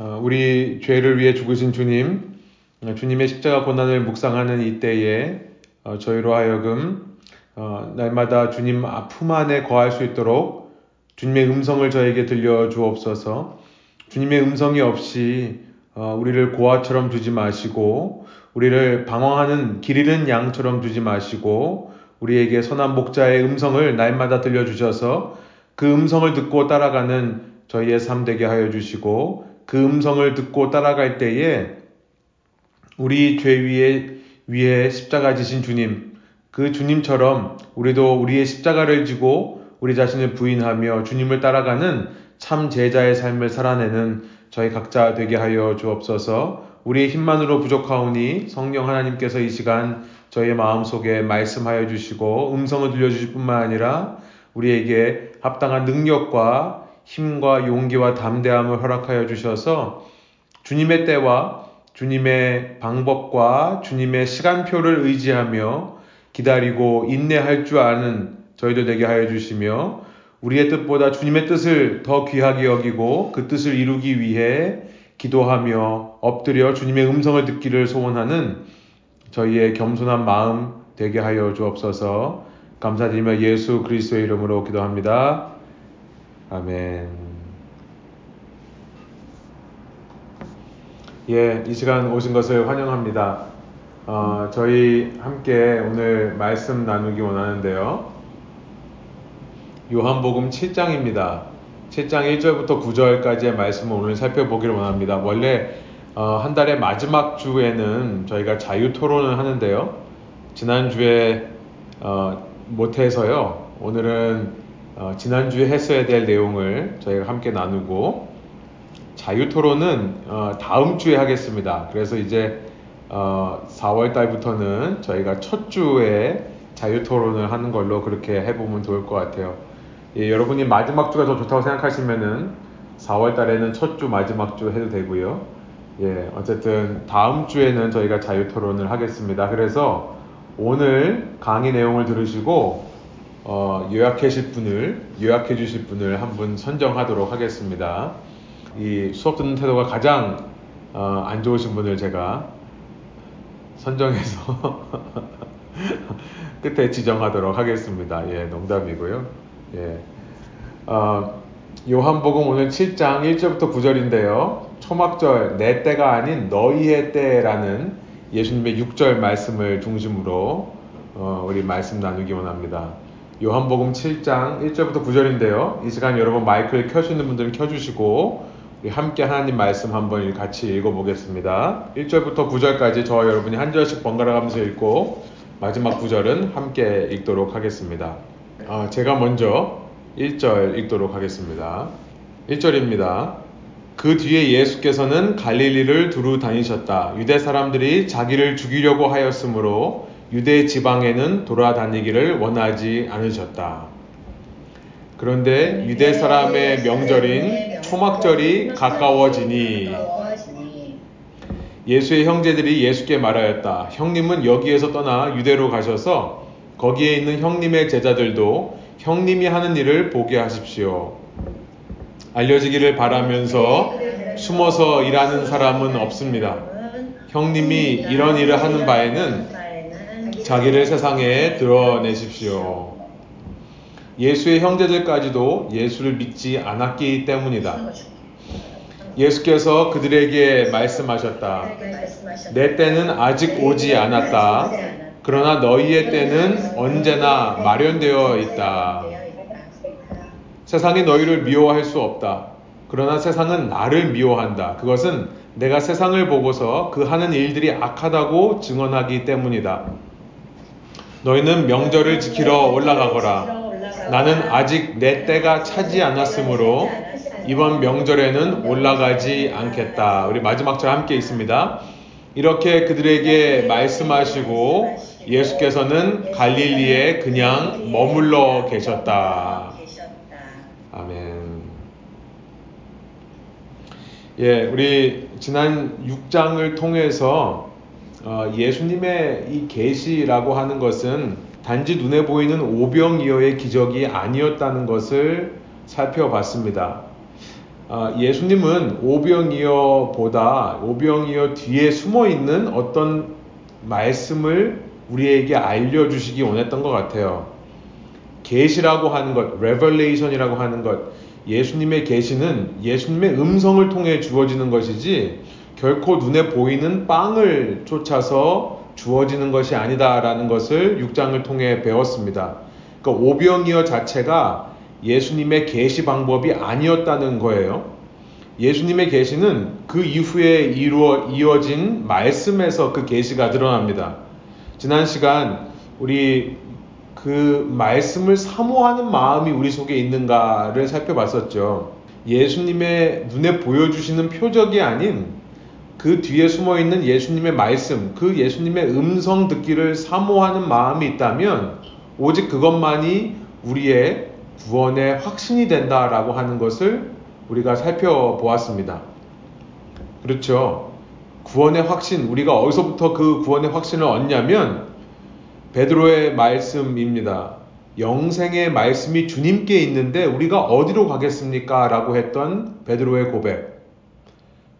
어, 우리 죄를 위해 죽으신 주님, 어, 주님의 십자가 고난을 묵상하는 이때에 어, 저희로 하여금 날마다 주님 아품 안에 거할 수 있도록 주님의 음성을 저에게 들려 주옵소서. 주님의 음성이 없이 우리를 고아처럼 두지 마시고 우리를 방황하는 길 잃은 양처럼 두지 마시고 우리에게 선한 목자의 음성을 날마다 들려 주셔서 그 음성을 듣고 따라가는 저희의 삶 되게 하여 주시고 그 음성을 듣고 따라갈 때에 우리 죄 위에 위에 십자가 지신 주님, 그 주님처럼 우리도 우리의 십자가를 지고 우리 자신을 부인하며 주님을 따라가는 참 제자의 삶을 살아내는 저희 각자 되게 하여 주옵소서. 우리의 힘만으로 부족하오니 성령 하나님께서 이 시간 저희의 마음속에 말씀하여 주시고 음성을 들려 주실 뿐만 아니라 우리에게 합당한 능력과 힘과 용기와 담대함을 허락하여 주셔서 주님의 때와 주님의 방법과 주님의 시간표를 의지하며 기다리고 인내할 줄 아는 저희들 되게 하여 주시며 우리의 뜻보다 주님의 뜻을 더 귀하게 여기고 그 뜻을 이루기 위해 기도하며 엎드려 주님의 음성을 듣기를 소원하는 저희의 겸손한 마음 되게 하여 주옵소서 감사드리며 예수 그리스도의 이름으로 기도합니다. 아멘. 예, 이 시간 오신 것을 환영합니다. 어, 저희 함께 오늘 말씀 나누기 원하는데요. 요한복음 7장입니다. 7장 1절부터 9절까지의 말씀을 오늘 살펴보기를 원합니다. 원래 어, 한 달의 마지막 주에는 저희가 자유 토론을 하는데요. 지난주에 어, 못해서요. 오늘은 어, 지난주에 했어야 될 내용을 저희가 함께 나누고 자유 토론은 어, 다음 주에 하겠습니다. 그래서 이제 어, 4월 달부터는 저희가 첫 주에 자유 토론을 하는 걸로 그렇게 해보면 좋을 것 같아요. 예, 여러분이 마지막 주가 더 좋다고 생각하시면은 4월 달에는 첫 주 마지막 주 해도 되고요. 예, 어쨌든 다음 주에는 저희가 자유 토론을 하겠습니다. 그래서 오늘 강의 내용을 들으시고 어, 요약해 주실 분을 요약해 주실 분을 한 분 선정하도록 하겠습니다. 이 수업 듣는 태도가 가장 어, 안 좋으신 분을 제가 선정해서 끝에 지정하도록 하겠습니다. 예, 농담이고요. 예. 어, 요한복음 오늘 7장 1절부터 9절인데요. 초막절 내 때가 아닌 너희의 때라는 예수님의 6절 말씀을 중심으로 어, 우리 말씀 나누기 원합니다. 요한복음 7장 1절부터 9절인데요. 이 시간 여러분 마이크를 켜시는 분들은 켜주시고 함께 하나님 말씀 한번 같이 읽어보겠습니다. 1절부터 9절까지 저와 여러분이 한 절씩 번갈아 가면서 읽고 마지막 9절은 함께 읽도록 하겠습니다. 아, 제가 먼저 1절 읽도록 하겠습니다. 1절입니다. 그 뒤에 예수께서는 갈릴리를 두루 다니셨다. 유대 사람들이 자기를 죽이려고 하였으므로 유대 지방에는 돌아다니기를 원하지 않으셨다. 그런데 유대 사람의 명절인 초막절이 가까워지니 예수의 형제들이 예수께 말하였다. 형님은 여기에서 떠나 유대로 가셔서 거기에 있는 형님의 제자들도 형님이 하는 일을 보게 하십시오. 알려지기를 바라면서 숨어서 일하는 사람은 없습니다. 형님이 이런 일을 하는 바에는 자기를 세상에 드러내십시오. 예수의 형제들까지도 예수를 믿지 않았기 때문이다. 예수께서 그들에게 말씀하셨다. 내 때는 아직 오지 않았다. 그러나 너희의 때는 언제나 마련되어 있다. 세상이 너희를 미워할 수 없다. 그러나 세상은 나를 미워한다. 그것은 내가 세상을 보고서 그 하는 일들이 악하다고 증언하기 때문이다. 너희는 명절을 지키러 올라가거라. 나는 아직 내 때가 차지 않았으므로 이번 명절에는 올라가지 않겠다. 우리 마지막 절 함께 있습니다. 이렇게 그들에게 말씀하시고 예수께서는 갈릴리에 그냥 머물러 계셨다. 아멘. 예, 우리 지난 6장을 통해서 어, 예수님의 이 계시라고 하는 것은 단지 눈에 보이는 오병이어의 기적이 아니었다는 것을 살펴봤습니다. 아, 예수님은 오병이어보다 오병이어 뒤에 숨어 있는 어떤 말씀을 우리에게 알려주시기 원했던 것 같아요. 계시라고 하는 것, revelation이라고 하는 것, 예수님의 계시는 예수님의 음성을 통해 주어지는 것이지 결코 눈에 보이는 빵을 쫓아서 주어지는 것이 아니다라는 것을 6장을 통해 배웠습니다. 그러니까 오병이어 자체가 예수님의 계시 방법이 아니었다는 거예요. 예수님의 계시는 그 이후에 이루어 이어진 말씀에서 그 계시가 드러납니다. 지난 시간 우리 그 말씀을 사모하는 마음이 우리 속에 있는가를 살펴봤었죠. 예수님의 눈에 보여주시는 표적이 아닌 그 뒤에 숨어 있는 예수님의 말씀, 그 예수님의 음성 듣기를 사모하는 마음이 있다면 오직 그것만이 우리의 구원의 확신이 된다라고 하는 것을 우리가 살펴보았습니다. 그렇죠. 구원의 확신, 우리가 어디서부터 그 구원의 확신을 얻냐면 베드로의 말씀입니다. 영생의 말씀이 주님께 있는데 우리가 어디로 가겠습니까? 라고 했던 베드로의 고백.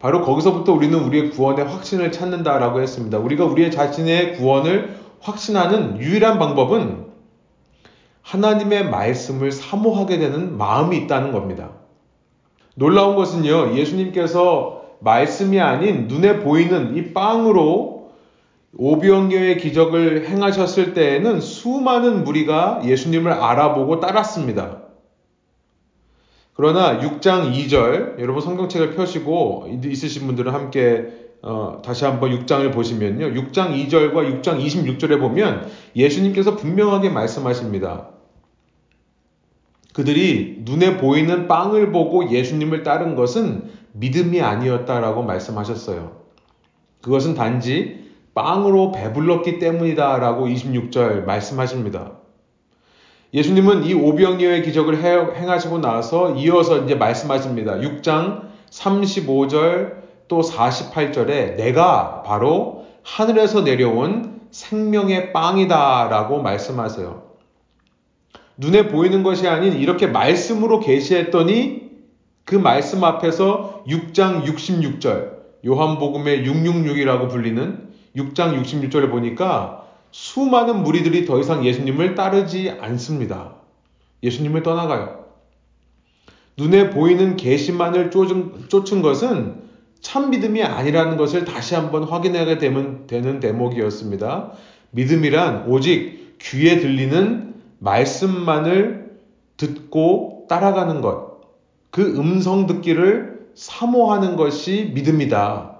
바로 거기서부터 우리는 우리의 구원의 확신을 찾는다라고 했습니다. 우리가 우리의 자신의 구원을 확신하는 유일한 방법은 하나님의 말씀을 사모하게 되는 마음이 있다는 겁니다. 놀라운 것은요, 예수님께서 말씀이 아닌 눈에 보이는 이 빵으로 오병여의 기적을 행하셨을 때에는 수많은 무리가 예수님을 알아보고 따랐습니다. 그러나 6장 2절 여러분 성경책을 펴시고 있으신 분들은 함께 어, 다시 한번 6장을 보시면요. 6장 2절과 6장 26절에 보면 예수님께서 분명하게 말씀하십니다. 그들이 눈에 보이는 빵을 보고 예수님을 따른 것은 믿음이 아니었다라고 말씀하셨어요. 그것은 단지 빵으로 배불렀기 때문이다라고 26절 말씀하십니다. 예수님은 이 오병이어의 기적을 행하시고 나서 이어서 이제 말씀하십니다. 6장 35절 또 48절에 내가 바로 하늘에서 내려온 생명의 빵이다라고 말씀하세요. 눈에 보이는 것이 아닌 이렇게 말씀으로 계시했더니 그 말씀 앞에서 6장 66절 요한복음의 666이라고 불리는 6장 66절을 보니까 수많은 무리들이 더 이상 예수님을 따르지 않습니다. 예수님을 떠나가요. 눈에 보이는 계시만을 쫓은, 쫓은 것은 참 믿음이 아니라는 것을 다시 한번 확인하게 되면, 되는 대목이었습니다. 믿음이란 오직 귀에 들리는 말씀만을 듣고 따라가는 것, 그 음성 듣기를 사모하는 것이 믿음이다.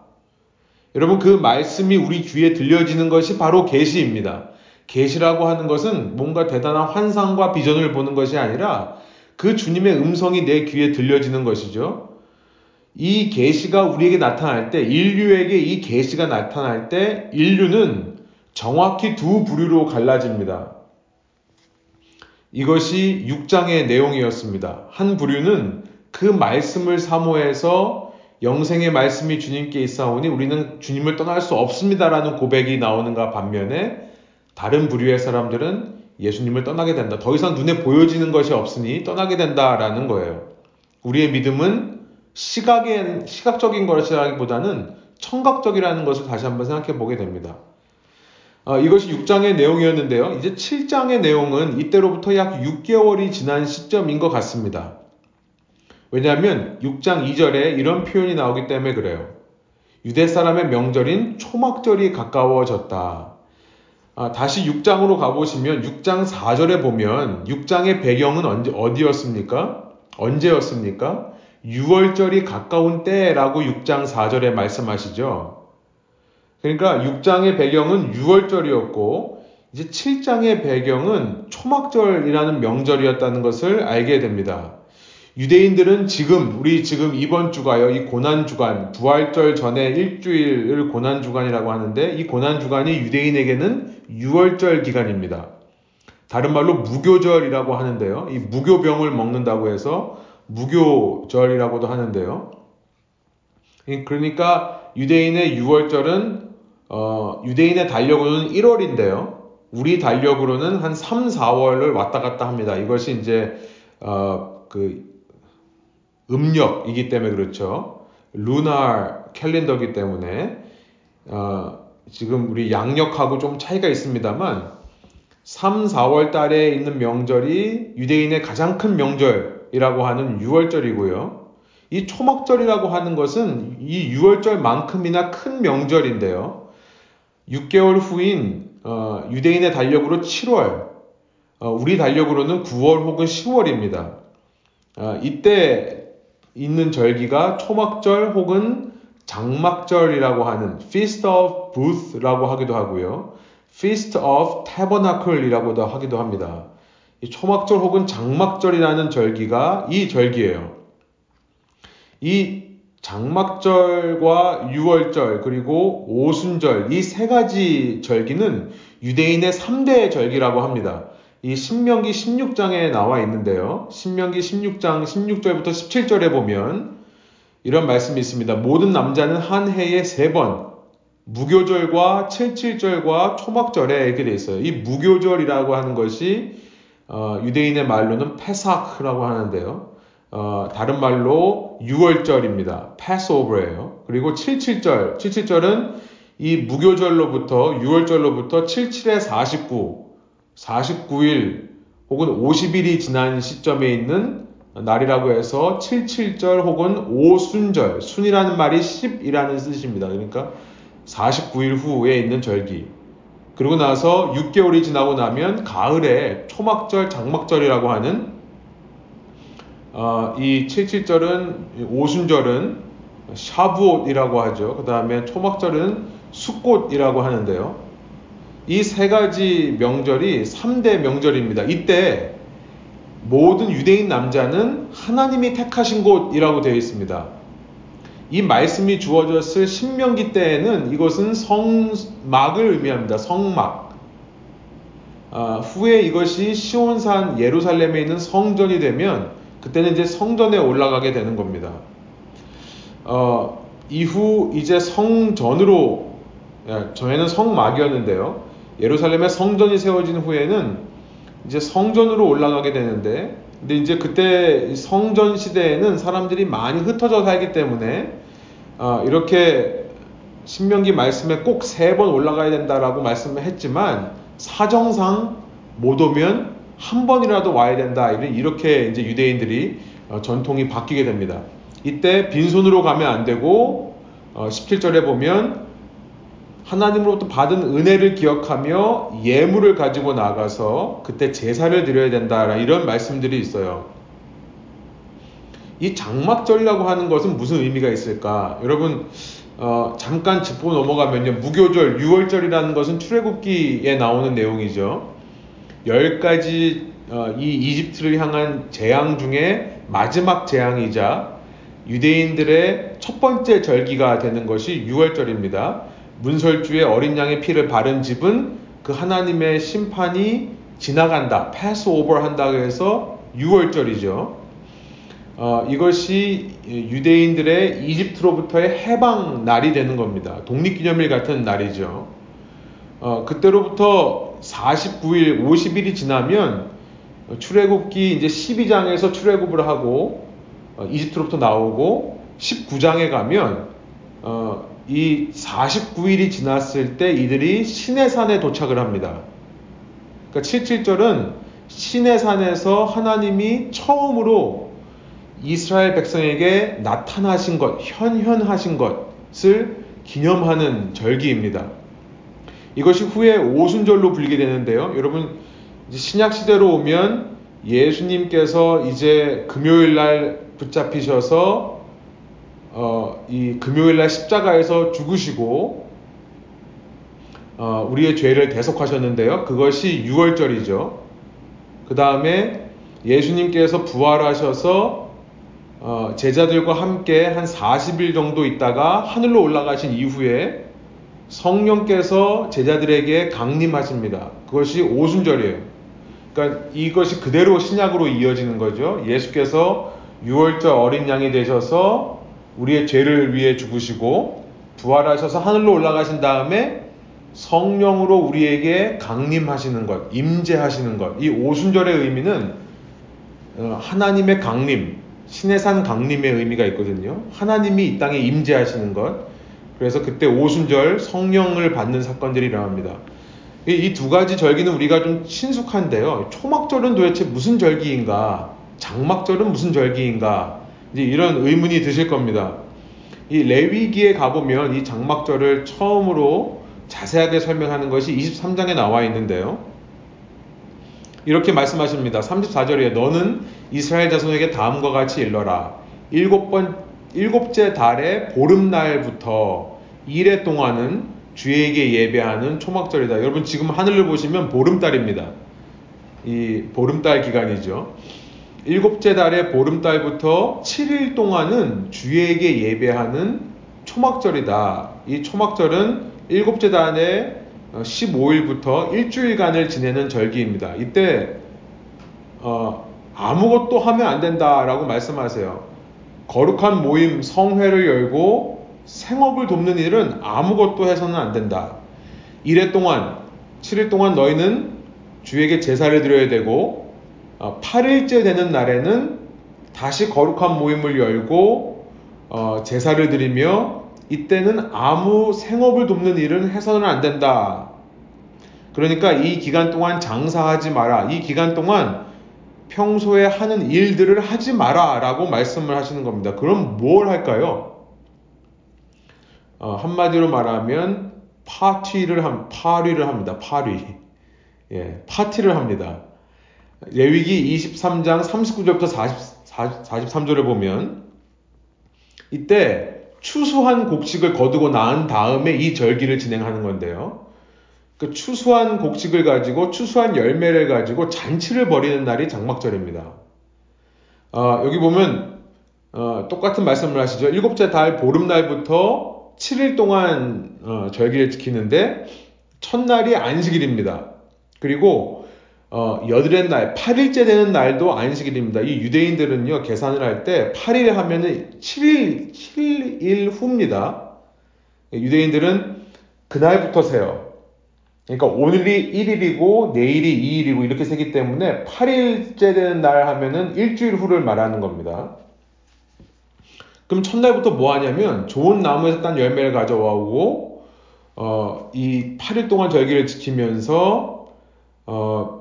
여러분 그 말씀이 우리 귀에 들려지는 것이 바로 계시입니다. 계시라고 하는 것은 뭔가 대단한 환상과 비전을 보는 것이 아니라 그 주님의 음성이 내 귀에 들려지는 것이죠. 이 계시가 우리에게 나타날 때 인류에게 이 계시가 나타날 때 인류는 정확히 두 부류로 갈라집니다. 이것이 6장의 내용이었습니다. 한 부류는 그 말씀을 사모해서 영생의 말씀이 주님께 있사오니 우리는 주님을 떠날 수 없습니다라는 고백이 나오는가 반면에 다른 부류의 사람들은 예수님을 떠나게 된다. 더 이상 눈에 보여지는 것이 없으니 떠나게 된다라는 거예요. 우리의 믿음은 시각의, 시각적인 것이라기보다는 청각적이라는 것을 다시 한번 생각해 보게 됩니다. 어, 이것이 6장의 내용이었는데요. 이제 7장의 내용은 이때로부터 약 6개월이 지난 시점인 것 같습니다. 왜냐하면 6장 2절에 이런 표현이 나오기 때문에 그래요. 유대 사람의 명절인 초막절이 가까워졌다. 아, 다시 6장으로 가보시면 6장 4절에 보면 6장의 배경은 언제, 어디였습니까? 언제였습니까? 6월절이 가까운 때라고 6장 4절에 말씀하시죠. 그러니까 6장의 배경은 6월절이었고 이제 7장의 배경은 초막절이라는 명절이었다는 것을 알게 됩니다. 유대인들은 지금 우리 지금 이번 주가요 이 고난 주간 부활절 전에 일주일을 고난 주간이라고 하는데 이 고난 주간이 유대인에게는 6월절 기간입니다. 다른 말로 무교절이라고 하는데요. 이 무교병을 먹는다고 해서 무교절이라고도 하는데요. 그러니까 유대인의 6월절은 어, 유대인의 달력으로는 1월인데요. 우리 달력으로는 한 3, 4월을 왔다 갔다 합니다. 이것이 이제 어, 그 음력이기 때문에 그렇죠. 루나 캘린더기 때문에 어, 지금 우리 양력하고 좀 차이가 있습니다만 3, 4월 달에 있는 명절이 유대인의 가장 큰 명절이라고 하는 6월절이고요. 이 초막절이라고 하는 것은 이 6월절만큼이나 큰 명절인데요. 6개월 후인 어, 유대인의 달력으로 7월, 어, 우리 달력으로는 9월 혹은 10월입니다. 어, 이때 있는 절기가 초막절 혹은 장막절이라고 하는 Feast of Booth라고 하기도 하고요. Feast of Tabernacle이라고도 하기도 합니다. 이 초막절 혹은 장막절이라는 절기가 이 절기예요. 이 장막절과 유월절 그리고 오순절 이 세 가지 절기는 유대인의 3대 절기라고 합니다. 이 신명기 16장에 나와 있는데요. 신명기 16장 16절부터 17절에 보면 이런 말씀이 있습니다. 모든 남자는 한 해에 세 번 무교절과 칠칠절과 초막절에 이렇게 돼 있어요. 이 무교절이라고 하는 것이 어, 유대인의 말로는 페사크라고 하는데요. 어, 다른 말로 6월절입니다. 패스오버예요. 그리고 77절, 77절은 이 무교절로부터 6월절로부터 77에 49, 49일 혹은 50일이 지난 시점에 있는 날이라고 해서 77절 혹은 오순절, 순이라는 말이 10이라는 뜻입니다. 그러니까 49일 후에 있는 절기. 그리고 나서 6개월이 지나고 나면 가을에 초막절, 장막절이라고 하는 어, 이 77절은 오순절은 샤브옷이라고 하죠. 그 다음에 초막절은 숫꽃이라고 하는데요. 이 세 가지 명절이 3대 명절입니다. 이때 모든 유대인 남자는 하나님이 택하신 곳이라고 되어 있습니다. 이 말씀이 주어졌을 신명기 때에는 이것은 성막을 의미합니다. 성막. 아, 후에 이것이 시온산 예루살렘에 있는 성전이 되면 그때는 이제 성전에 올라가게 되는 겁니다. 어, 이후 이제 성전으로 예, 저희는 성막이었는데요. 예루살렘에 성전이 세워진 후에는 이제 성전으로 올라가게 되는데 근데 이제 그때 성전 시대에는 사람들이 많이 흩어져 살기 때문에 어, 이렇게 신명기 말씀에 꼭 세 번 올라가야 된다라고 말씀을 했지만 사정상 못 오면 한 번이라도 와야 된다. 이렇게 이제 유대인들이 어, 전통이 바뀌게 됩니다. 이때 빈손으로 가면 안 되고 17절에 어, 보면 하나님으로부터 받은 은혜를 기억하며 예물을 가지고 나가서 그때 제사를 드려야 된다. 이런 말씀들이 있어요. 이 장막절이라고 하는 것은 무슨 의미가 있을까? 여러분 어, 잠깐 짚고 넘어가면요. 무교절, 6월절이라는 것은 출애굽기에 나오는 내용이죠. 열 가지 어, 이 이집트를 향한 재앙 중에 마지막 재앙이자 유대인들의 첫 번째 절기가 되는 것이 6월절입니다. 문설주에 어린 양의 피를 바른 집은 그 하나님의 심판이 지나간다, 패스 오버 한다고 해서 6월절이죠. 어, 이것이 유대인들의 이집트로부터의 해방 날이 되는 겁니다. 독립기념일 같은 날이죠. 어, 그때로부터 49일, 50일이 지나면 출애굽기 이제 12장에서 출애굽을 하고 어, 이집트로부터 나오고 19장에 가면 어, 이 49일이 지났을 때 이들이 시내산에 도착을 합니다. 그러니까 77절은 시내산에서 하나님이 처음으로 이스라엘 백성에게 나타나신 것, 현현하신 것을 기념하는 절기입니다. 이것이 후에 오순절로 불리게 되는데요. 여러분 신약 시대로 오면 예수님께서 이제 금요일 날 붙잡히셔서 어, 이 금요일 날 십자가에서 죽으시고 어, 우리의 죄를 대속하셨는데요. 그것이 6월절이죠. 그 다음에 예수님께서 부활하셔서 어, 제자들과 함께 한 40일 정도 있다가 하늘로 올라가신 이후에 성령께서 제자들에게 강림하십니다. 그것이 오순절이에요. 그러니까 이것이 그대로 신약으로 이어지는 거죠. 예수께서 6월절 어린 양이 되셔서 우리의 죄를 위해 죽으시고 부활하셔서 하늘로 올라가신 다음에 성령으로 우리에게 강림하시는 것, 임재하시는 것. 이 오순절의 의미는 어, 하나님의 강림, 신해산 강림의 의미가 있거든요. 하나님이 이 땅에 임재하시는 것. 그래서 그때 오순절 성령을 받는 사건들이 일어납니다. 이 두 가지 절기는 우리가 좀 친숙한데요. 초막절은 도대체 무슨 절기인가? 장막절은 무슨 절기인가? 이제 이런 의문이 드실 겁니다. 이 레위기에 가보면 이 장막절을 처음으로 자세하게 설명하는 것이 23장에 나와 있는데요. 이렇게 말씀하십니다. 34절에 너는 이스라엘 자손에게 다음과 같이 일러라. 일곱 번 일곱째 달의 보름날부터 이래 동안은 주에게 예배하는 초막절이다. 여러분 지금 하늘을 보시면 보름달입니다. 이 보름달 기간이죠. 일곱째 달의 보름달부터 7일 동안은 주에게 예배하는 초막절이다. 이 초막절은 일곱째 달의 15일부터 일주일간을 지내는 절기입니다. 이때 어, 아무것도 하면 안 된다라고 말씀하세요. 거룩한 모임 성회를 열고 생업을 돕는 일은 아무것도 해서는 안 된다. 이래 동안 7일 동안 너희는 주에게 제사를 드려야 되고 8일째 어, 되는 날에는 다시 거룩한 모임을 열고 어, 제사를 드리며 이때는 아무 생업을 돕는 일은 해서는 안 된다. 그러니까 이 기간 동안 장사하지 마라. 이 기간 동안 평소에 하는 일들을 하지 마라. 라고 말씀을 하시는 겁니다. 그럼 뭘 할까요? 어, 한마디로 말하면 파티를 함, 파리를 합니다. 파리. 예, 파티를 합니다. 레위기 23장 39절부터 40, 43절을 보면 이때 추수한 곡식을 거두고 나은 다음에 이 절기를 진행하는 건데요. 그 추수한 곡식을 가지고 추수한 열매를 가지고 잔치를 벌이는 날이 장막절입니다. 어, 여기 보면 어, 똑같은 말씀을 하시죠. 일곱째 달 보름날부터 7일 동안 어, 절기를 지키는데 첫날이 안식일입니다. 그리고 어, 여드렛 날, 8일째 되는 날도 안식일입니다. 이 유대인들은요, 계산을 할 때 8일 하면은 7일, 7일 후입니다. 유대인들은 그날부터 세요. 그러니까 오늘이 1일이고 내일이 2일이고 이렇게 세기 때문에 8일째 되는 날 하면은 일주일 후를 말하는 겁니다. 그럼 첫날부터 뭐 하냐면 좋은 나무에서 딴 열매를 가져와 오고 어, 이 8일 동안 절기를 지키면서 어,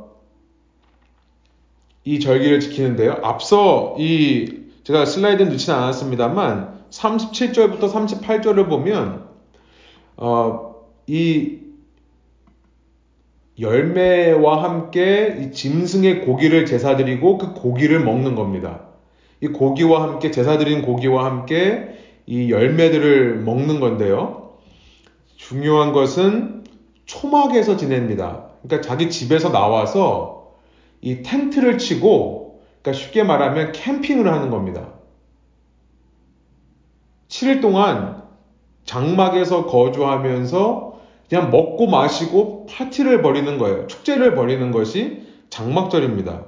이 절기를 지키는데요. 앞서 이 제가 슬라이드는 넣지는 않았습니다만 37절부터 38절을 보면 어, 이 열매와 함께 이 짐승의 고기를 제사드리고 그 고기를 먹는 겁니다. 이 고기와 함께 제사드린 고기와 함께 이 열매들을 먹는 건데요. 중요한 것은 초막에서 지냅니다. 그러니까 자기 집에서 나와서 이 텐트를 치고, 그러니까 쉽게 말하면 캠핑을 하는 겁니다. 7일 동안 장막에서 거주하면서 그냥 먹고 마시고 파티를 벌이는 거예요. 축제를 벌이는 것이 장막절입니다.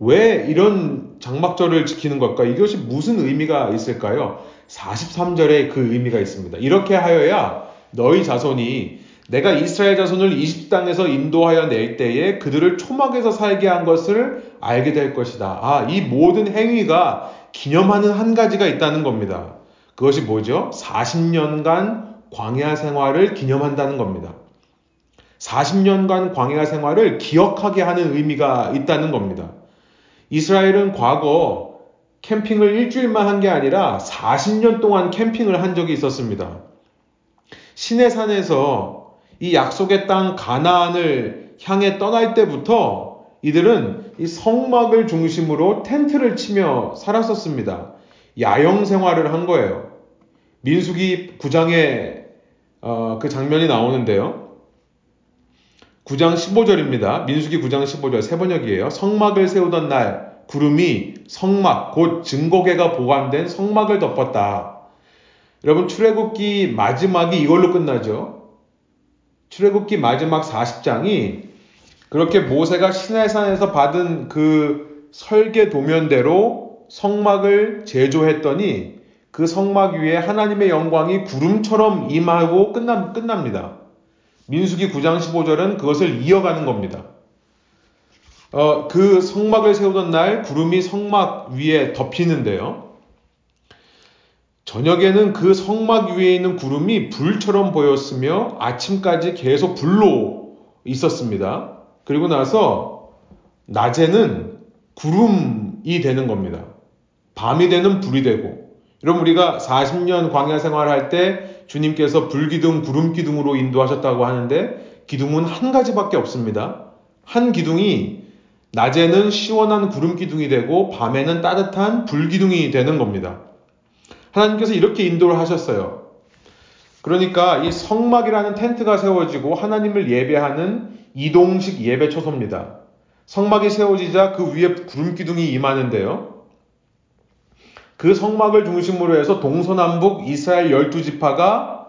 왜 이런 장막절을 지키는 걸까? 이것이 무슨 의미가 있을까요? 43절에 그 의미가 있습니다. 이렇게 하여야 너희 자손이 내가 이스라엘 자손을 이집 땅에서 인도하여 낼 때에 그들을 초막에서 살게 한 것을 알게 될 것이다. 아, 이 모든 행위가 기념하는 한 가지가 있다는 겁니다. 그것이 뭐죠? 40년간 광야 생활을 기념한다는 겁니다. 40년간 광야 생활을 기억하게 하는 의미가 있다는 겁니다. 이스라엘은 과거 캠핑을 일주일만 한 게 아니라 40년 동안 캠핑을 한 적이 있었습니다. 시내산에서 이 약속의 땅 가나안을 향해 떠날 때부터 이들은 이 성막을 중심으로 텐트를 치며 살았었습니다. 야영 생활을 한 거예요. 민수기 9장에 어, 그 장면이 나오는데요. 9장 15절입니다. 민수기 9장 15절 세 번역이에요. 성막을 세우던 날 구름이 성막 곧 증거계가 보관된 성막을 덮었다. 여러분 출애굽기 마지막이 이걸로 끝나죠. 출애굽기 마지막 40장이 그렇게 모세가 시내산에서 받은 그 설계 도면대로 성막을 제조했더니 그 성막 위에 하나님의 영광이 구름처럼 임하고 끝남, 끝납니다. 민수기 9장 15절은 그것을 이어가는 겁니다. 어, 그 성막을 세우던 날 구름이 성막 위에 덮이는데요. 저녁에는 그 성막 위에 있는 구름이 불처럼 보였으며 아침까지 계속 불로 있었습니다. 그리고 나서 낮에는 구름이 되는 겁니다. 밤이 되는 불이 되고. 여러분 우리가 40년 광야 생활할 때 주님께서 불기둥, 구름기둥으로 인도하셨다고 하는데 기둥은 한 가지밖에 없습니다. 한 기둥이 낮에는 시원한 구름기둥이 되고 밤에는 따뜻한 불기둥이 되는 겁니다. 하나님께서 이렇게 인도를 하셨어요. 그러니까 이 성막이라는 텐트가 세워지고 하나님을 예배하는 이동식 예배 초소입니다. 성막이 세워지자 그 위에 구름 기둥이 임하는데요. 그 성막을 중심으로 해서 동서남북 이스라엘 12지파가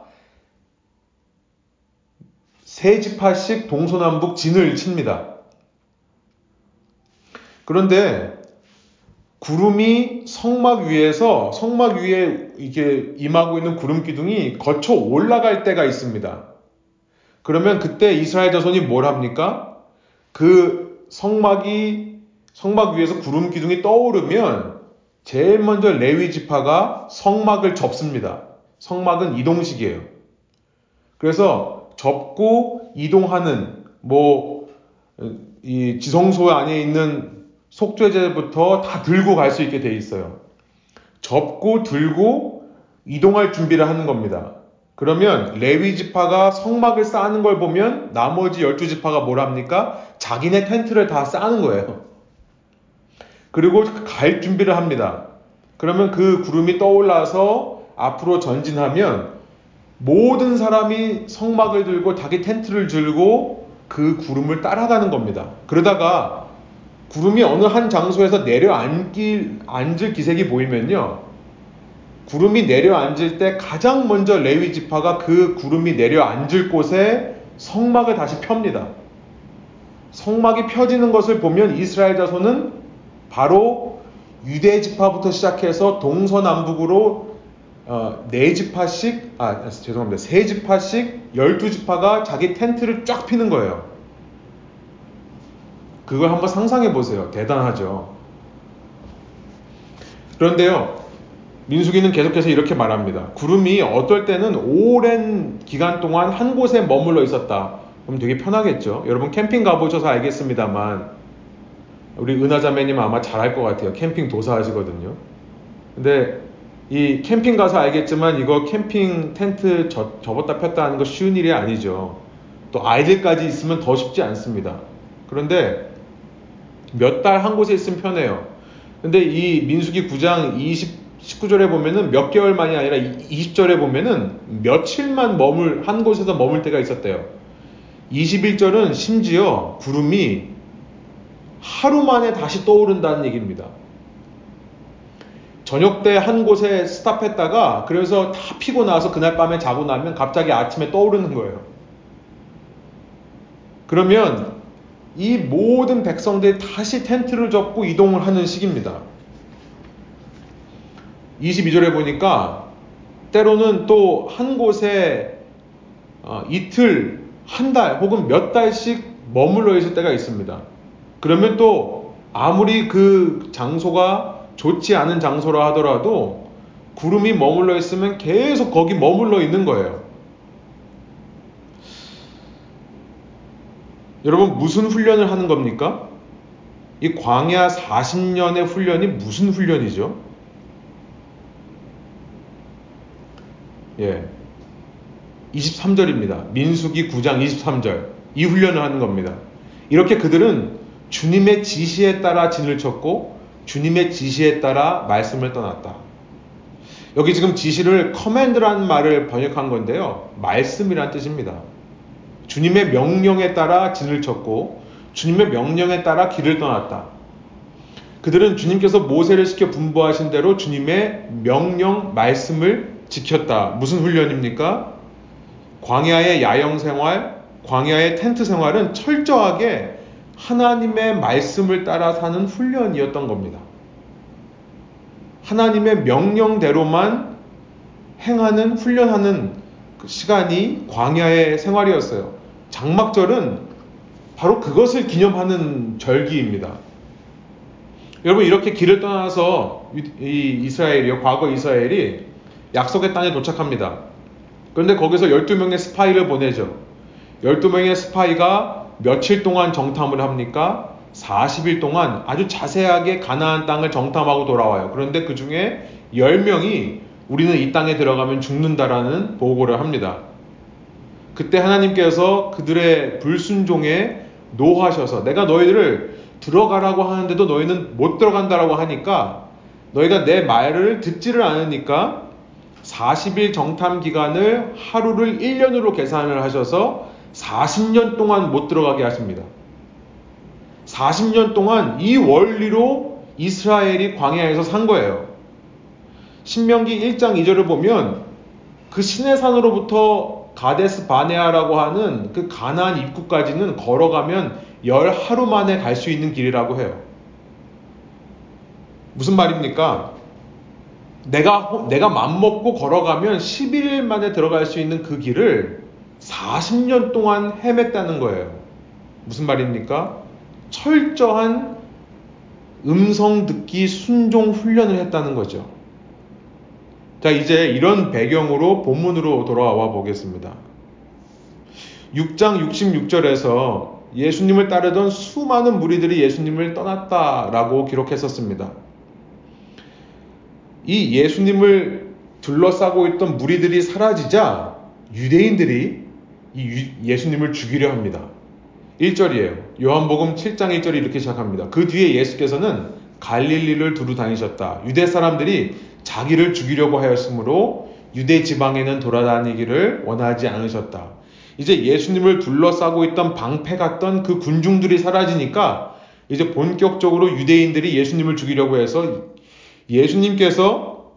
세 지파씩 동서남북 진을 칩니다. 그런데 구름이 성막 위에서 성막 위에 이게 임하고 있는 구름 기둥이 거쳐 올라갈 때가 있습니다. 그러면 그때 이스라엘 자손이 뭘 합니까? 그 성막이 성막 위에서 구름 기둥이 떠오르면 제일 먼저 레위 지파가 성막을 접습니다. 성막은 이동식이에요. 그래서 접고 이동하는 뭐 이 지성소 안에 있는 속죄제부터 다 들고 갈 수 있게 돼 있어요. 접고 들고 이동할 준비를 하는 겁니다. 그러면 레위 지파가 성막을 쌓는 걸 보면 나머지 열두 지파가 뭘 합니까? 자기네 텐트를 다 쌓는 거예요. 그리고 갈 준비를 합니다. 그러면 그 구름이 떠올라서 앞으로 전진하면 모든 사람이 성막을 들고 자기 텐트를 들고 그 구름을 따라가는 겁니다. 그러다가 구름이 어느 한 장소에서 내려앉길, 앉을 기색이 보이면요. 구름이 내려앉을 때 가장 먼저 레위 지파가 그 구름이 내려앉을 곳에 성막을 다시 펴니다. 성막이 펴지는 것을 보면 이스라엘 자손은 바로 유대 지파부터 시작해서 동서남북으로 어, 네 지파씩 아 죄송합니다 세 지파씩 열두 지파가 자기 텐트를 쫙 피는 거예요. 그걸 한번 상상해 보세요. 대단하죠. 그런데요, 민수기는 계속해서 이렇게 말합니다. 구름이 어떨 때는 오랜 기간 동안 한 곳에 머물러 있었다. 그럼 되게 편하겠죠. 여러분 캠핑 가보셔서 알겠습니다만, 우리 은하자매님 아마 잘알것 같아요. 캠핑 도사 하시거든요. 근데 이 캠핑 가서 알겠지만 이거 캠핑 텐트 접, 접었다 폈다 하는 거 쉬운 일이 아니죠. 또 아이들까지 있으면 더 쉽지 않습니다. 그런데 몇 달 한 곳에 있으면 편해요. 근데 이 민수기 9장 20 19절에 보면은 몇 개월만이 아니라 20절에 보면은 며칠만 머물 한 곳에서 머물 때가 있었대요. 21절은 심지어 구름이 하루 만에 다시 떠오른다는 얘기입니다. 저녁 때 한 곳에 스탑했다가 그래서 다 피고 나서 그날 밤에 자고 나면 갑자기 아침에 떠오르는 거예요. 그러면 이 모든 백성들이 다시 텐트를 접고 이동을 하는 시기입니다. 22절에 보니까 때로는 또 한 곳에 어, 이틀, 한 달 혹은 몇 달씩 머물러 있을 때가 있습니다. 그러면 또 아무리 그 장소가 좋지 않은 장소라 하더라도 구름이 머물러 있으면 계속 거기 머물러 있는 거예요. 여러분 무슨 훈련을 하는 겁니까? 이 광야 40년의 훈련이 무슨 훈련이죠? 예. 23절입니다. 민수기 9장 23절. 이 훈련을 하는 겁니다. 이렇게 그들은 주님의 지시에 따라 진을 쳤고 주님의 지시에 따라 말씀을 떠났다. 여기 지금 지시를 커맨드라는 말을 번역한 건데요. 말씀이란 뜻입니다. 주님의 명령에 따라 진을 쳤고 주님의 명령에 따라 길을 떠났다. 그들은 주님께서 모세를 시켜 분부하신 대로 주님의 명령 말씀을 지켰다. 무슨 훈련입니까? 광야의 야영 생활, 광야의 텐트 생활은 철저하게 하나님의 말씀을 따라 사는 훈련이었던 겁니다. 하나님의 명령대로만 행하는 훈련하는 그 시간이 광야의 생활이었어요. 장막절은 바로 그것을 기념하는 절기입니다. 여러분 이렇게 길을 떠나서 이 이스라엘이요 과거 이스라엘이 약속의 땅에 도착합니다. 그런데 거기서 12명의 스파이를 보내죠. 12명의 스파이가 며칠 동안 정탐을 합니까? 40일 동안 아주 자세하게 가나안 땅을 정탐하고 돌아와요. 그런데 그 중에 10명이 우리는 이 땅에 들어가면 죽는다라는 보고를 합니다. 그때 하나님께서 그들의 불순종에 노하셔서 내가 너희들을 들어가라고 하는데도 너희는 못 들어간다라고 하니까 너희가 내 말을 듣지를 않으니까 40일 정탐 기간을 하루를 1년으로 계산을 하셔서 40년 동안 못 들어가게 하십니다. 40년 동안 이 원리로 이스라엘이 광야에서 산 거예요. 신명기 1장 2절을 보면 그 시내산으로부터 가데스 바네아라고 하는 그 가나안 입구까지는 걸어가면 열 하루 만에 갈 수 있는 길이라고 해요. 무슨 말입니까? 내가, 내가 맘먹고 걸어가면 11일 만에 들어갈 수 있는 그 길을 40년 동안 헤맸다는 거예요. 무슨 말입니까? 철저한 음성 듣기 순종 훈련을 했다는 거죠. 자, 이제 이런 배경으로 본문으로 돌아와 보겠습니다. 6장 66절에서 예수님을 따르던 수많은 무리들이 예수님을 떠났다라고 기록했었습니다. 이 예수님을 둘러싸고 있던 무리들이 사라지자 유대인들이 이 예수님을 죽이려 합니다. 1절이에요. 요한복음 7장 1절이 이렇게 시작합니다. 그 뒤에 예수께서는 갈릴리를 두루 다니셨다. 유대 사람들이 자기를 죽이려고 하였으므로 유대 지방에는 돌아다니기를 원하지 않으셨다. 이제 예수님을 둘러싸고 있던 방패 같던 그 군중들이 사라지니까 이제 본격적으로 유대인들이 예수님을 죽이려고 해서 예수님께서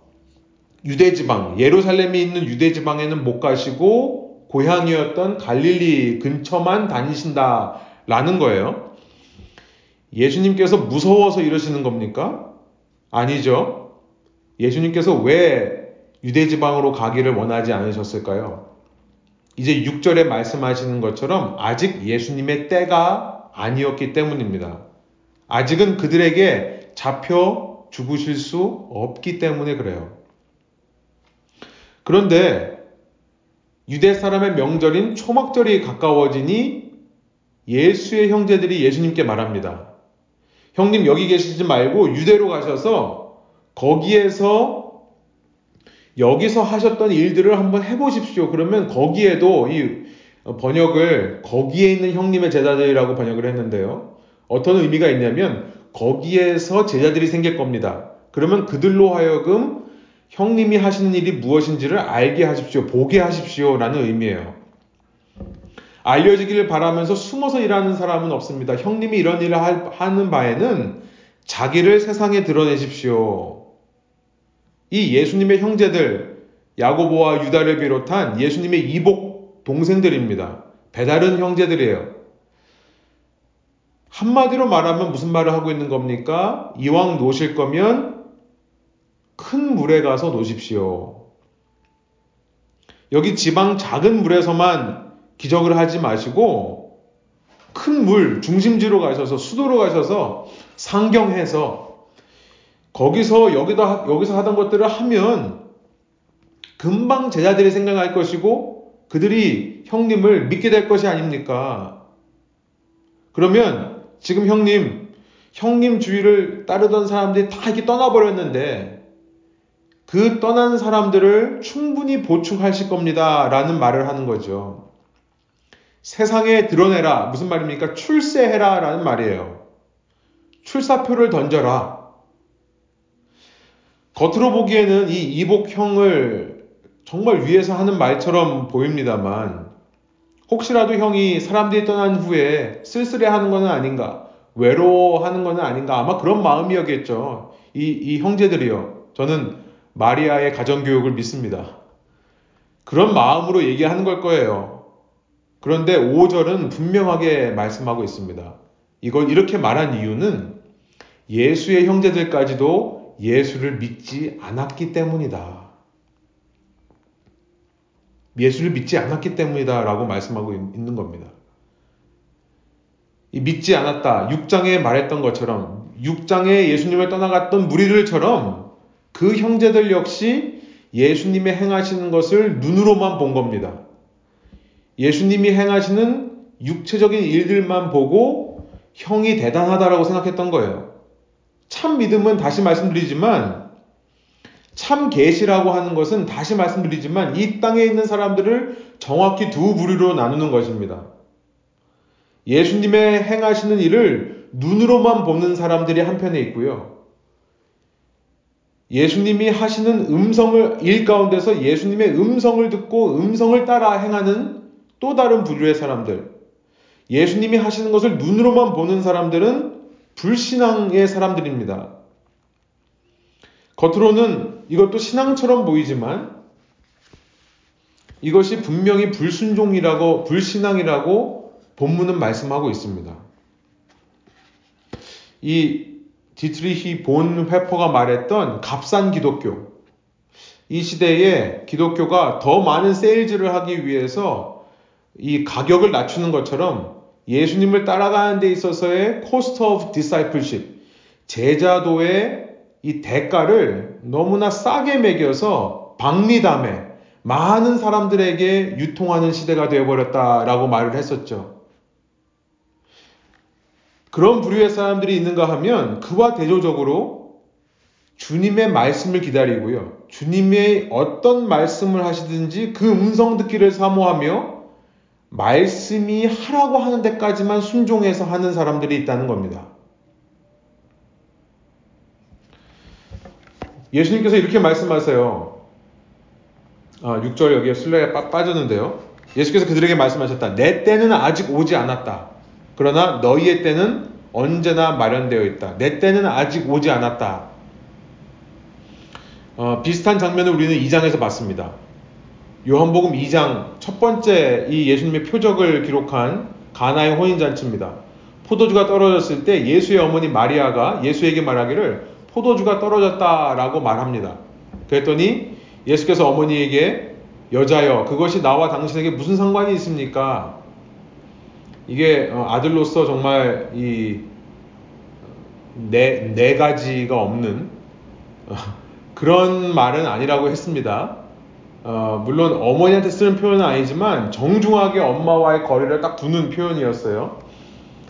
유대 지방, 예루살렘에 있는 유대 지방에는 못 가시고 고향이었던 갈릴리 근처만 다니신다라는 거예요. 예수님께서 무서워서 이러시는 겁니까? 아니죠. 예수님께서 왜 유대 지방으로 가기를 원하지 않으셨을까요? 이제 6절에 말씀하시는 것처럼 아직 예수님의 때가 아니었기 때문입니다. 아직은 그들에게 잡혀 죽으실 수 없기 때문에 그래요. 그런데 유대 사람의 명절인 초막절이 가까워지니 예수의 형제들이 예수님께 말합니다. 형님 여기 계시지 말고 유대로 가셔서 거기에서 여기서 하셨던 일들을 한번 해보십시오. 그러면 거기에도 이 번역을 거기에 있는 형님의 제자들이라고 번역을 했는데요. 어떤 의미가 있냐면 거기에서 제자들이 생길 겁니다. 그러면 그들로 하여금 형님이 하시는 일이 무엇인지를 알게 하십시오. 보게 하십시오. 라는 의미예요. 알려지기를 바라면서 숨어서 일하는 사람은 없습니다. 형님이 이런 일을 하는 바에는 자기를 세상에 드러내십시오. 이 예수님의 형제들 야고보와 유다를 비롯한 예수님의 이복 동생들입니다. 배다른 형제들이에요. 한마디로 말하면 무슨 말을 하고 있는 겁니까? 이왕 노실 거면 큰 물에 가서 노십시오. 여기 지방 작은 물에서만 기적을 하지 마시고 큰 물, 중심지로 가셔서 수도로 가셔서 상경해서 거기서 여기다 여기서 하던 것들을 하면 금방 제자들이 생각할 것이고 그들이 형님을 믿게 될 것이 아닙니까? 그러면 지금 형님 형님 주의를 따르던 사람들이 다 이렇게 떠나버렸는데 그 떠난 사람들을 충분히 보충하실 겁니다. 라는 말을 하는 거죠. 세상에 드러내라. 무슨 말입니까? 출세해라. 라는 말이에요. 출사표를 던져라. 겉으로 보기에는 이 이복형을 정말 위해서 하는 말처럼 보입니다만 혹시라도 형이 사람들이 떠난 후에 쓸쓸해 하는 것은 아닌가 외로워하는 것은 아닌가 아마 그런 마음이었겠죠. 이, 이 형제들이요. 저는 마리아의 가정교육을 믿습니다. 그런 마음으로 얘기하는 걸 거예요. 그런데 5절은 분명하게 말씀하고 있습니다. 이걸 이렇게 말한 이유는 예수의 형제들까지도 예수를 믿지 않았기 때문이다. 예수를 믿지 않았기 때문이다. 라고 말씀하고 있는 겁니다. 믿지 않았다. 6장에 말했던 것처럼 6장에 예수님을 떠나갔던 무리들처럼 그 형제들 역시 예수님의 행하시는 것을 눈으로만 본 겁니다. 예수님이 행하시는 육체적인 일들만 보고 형이 대단하다라고 생각했던 거예요. 참 믿음은 다시 말씀드리지만 참 계시라고 하는 것은 다시 말씀드리지만 이 땅에 있는 사람들을 정확히 두 부류로 나누는 것입니다. 예수님의 행하시는 일을 눈으로만 보는 사람들이 한편에 있고요. 예수님이 하시는 음성을 일 가운데서 예수님의 음성을 듣고 음성을 따라 행하는 또 다른 부류의 사람들. 예수님이 하시는 것을 눈으로만 보는 사람들은 불신앙의 사람들입니다. 겉으로는 이것도 신앙처럼 보이지만 이것이 분명히 불순종이라고 불신앙이라고 본문은 말씀하고 있습니다. 이 디트리히 본 회퍼가 말했던 값싼 기독교. 이 시대에 기독교가 더 많은 세일즈를 하기 위해서 이 가격을 낮추는 것처럼 예수님을 따라가는 데 있어서의 cost of discipleship, 제자도의 이 대가를 너무나 싸게 매겨서 박리담에 많은 사람들에게 유통하는 시대가 되어버렸다라고 말을 했었죠. 그런 부류의 사람들이 있는가 하면 그와 대조적으로 주님의 말씀을 기다리고요. 주님의 어떤 말씀을 하시든지 그 음성 듣기를 사모하며 말씀이 하라고 하는 데까지만 순종해서 하는 사람들이 있다는 겁니다. 예수님께서 이렇게 말씀하세요. 아, 6절 여기에 순례에 빠졌는데요. 예수께서 그들에게 말씀하셨다. 내 때는 아직 오지 않았다. 그러나 너희의 때는 언제나 마련되어 있다. 내 때는 아직 오지 않았다. 어, 비슷한 장면을 우리는 2장에서 봤습니다. 요한복음 2장 첫 번째 이 예수님의 표적을 기록한 가나의 혼인잔치입니다. 포도주가 떨어졌을 때 예수의 어머니 마리아가 예수에게 말하기를 포도주가 떨어졌다라고 말합니다. 그랬더니 예수께서 어머니에게 여자여 그것이 나와 당신에게 무슨 상관이 있습니까? 이게 어, 아들로서 정말 이 네 네 가지가 없는 어, 그런 말은 아니라고 했습니다. 어, 물론 어머니한테 쓰는 표현은 아니지만 정중하게 엄마와의 거리를 딱 두는 표현이었어요.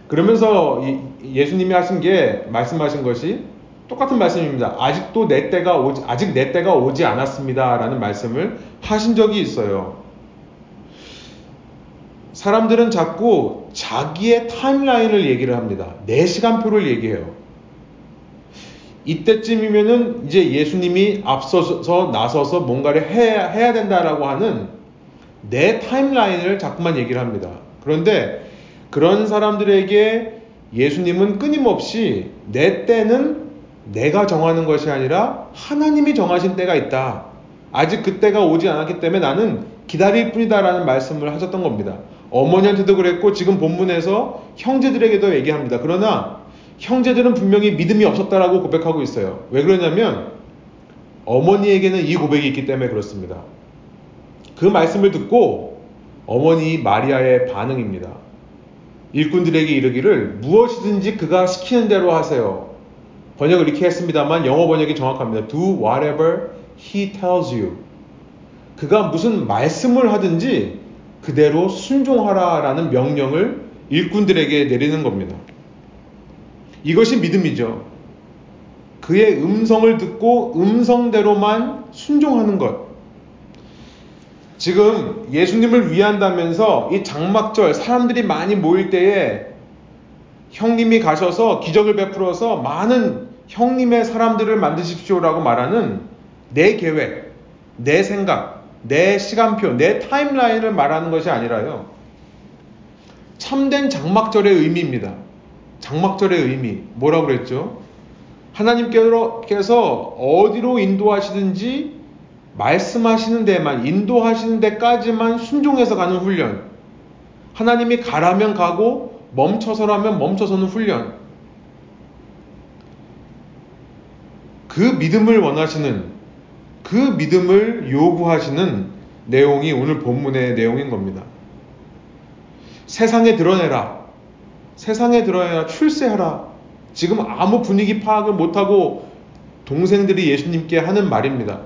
그러면서 예수님이 하신 게 말씀하신 것이 똑같은 말씀입니다. 아직도 내 때가 오지, 아직 내 때가 오지 않았습니다. 라는 말씀을 하신 적이 있어요. 사람들은 자꾸 자기의 타임라인을 얘기를 합니다. 내 시간표를 얘기해요. 이때쯤이면은 이제 예수님이 앞서서 나서서 뭔가를 해야, 해야 된다라고 하는 내 타임라인을 자꾸만 얘기를 합니다. 그런데 그런 사람들에게 예수님은 끊임없이 내 때는 내가 정하는 것이 아니라 하나님이 정하신 때가 있다. 아직 그때가 오지 않았기 때문에 나는 기다릴 뿐이다라는 말씀을 하셨던 겁니다. 어머니한테도 그랬고 지금 본문에서 형제들에게도 얘기합니다. 그러나 형제들은 분명히 믿음이 없었다라고 고백하고 있어요. 왜 그러냐면 어머니에게는 이 고백이 있기 때문에 그렇습니다. 그 말씀을 듣고 어머니 마리아의 반응입니다. 일꾼들에게 이르기를 무엇이든지 그가 시키는 대로 하세요. 번역을 이렇게 했습니다만 영어 번역이 정확합니다. Do whatever he tells you. 그가 무슨 말씀을 하든지 그대로 순종하라라는 명령을 일꾼들에게 내리는 겁니다. 이것이 믿음이죠. 그의 음성을 듣고 음성대로만 순종하는 것. 지금 예수님을 위한다면서 이 장막절 사람들이 많이 모일 때에 형님이 가셔서 기적을 베풀어서 많은 형님의 사람들을 만드십시오라고 말하는 내 계획, 내 생각, 내 시간표, 내 타임라인을 말하는 것이 아니라요. 참된 장막절의 의미입니다. 장막절의 의미. 뭐라고 그랬죠? 하나님께서 어디로 인도하시든지 말씀하시는 데만, 인도하시는 데까지만 순종해서 가는 훈련. 하나님이 가라면 가고 멈춰서라면 멈춰서는 훈련. 그 믿음을 원하시는, 그 믿음을 요구하시는 내용이 오늘 본문의 내용인 겁니다. 세상에 드러내라. 세상에 들어야 출세하라. 지금 아무 분위기 파악을 못하고 동생들이 예수님께 하는 말입니다.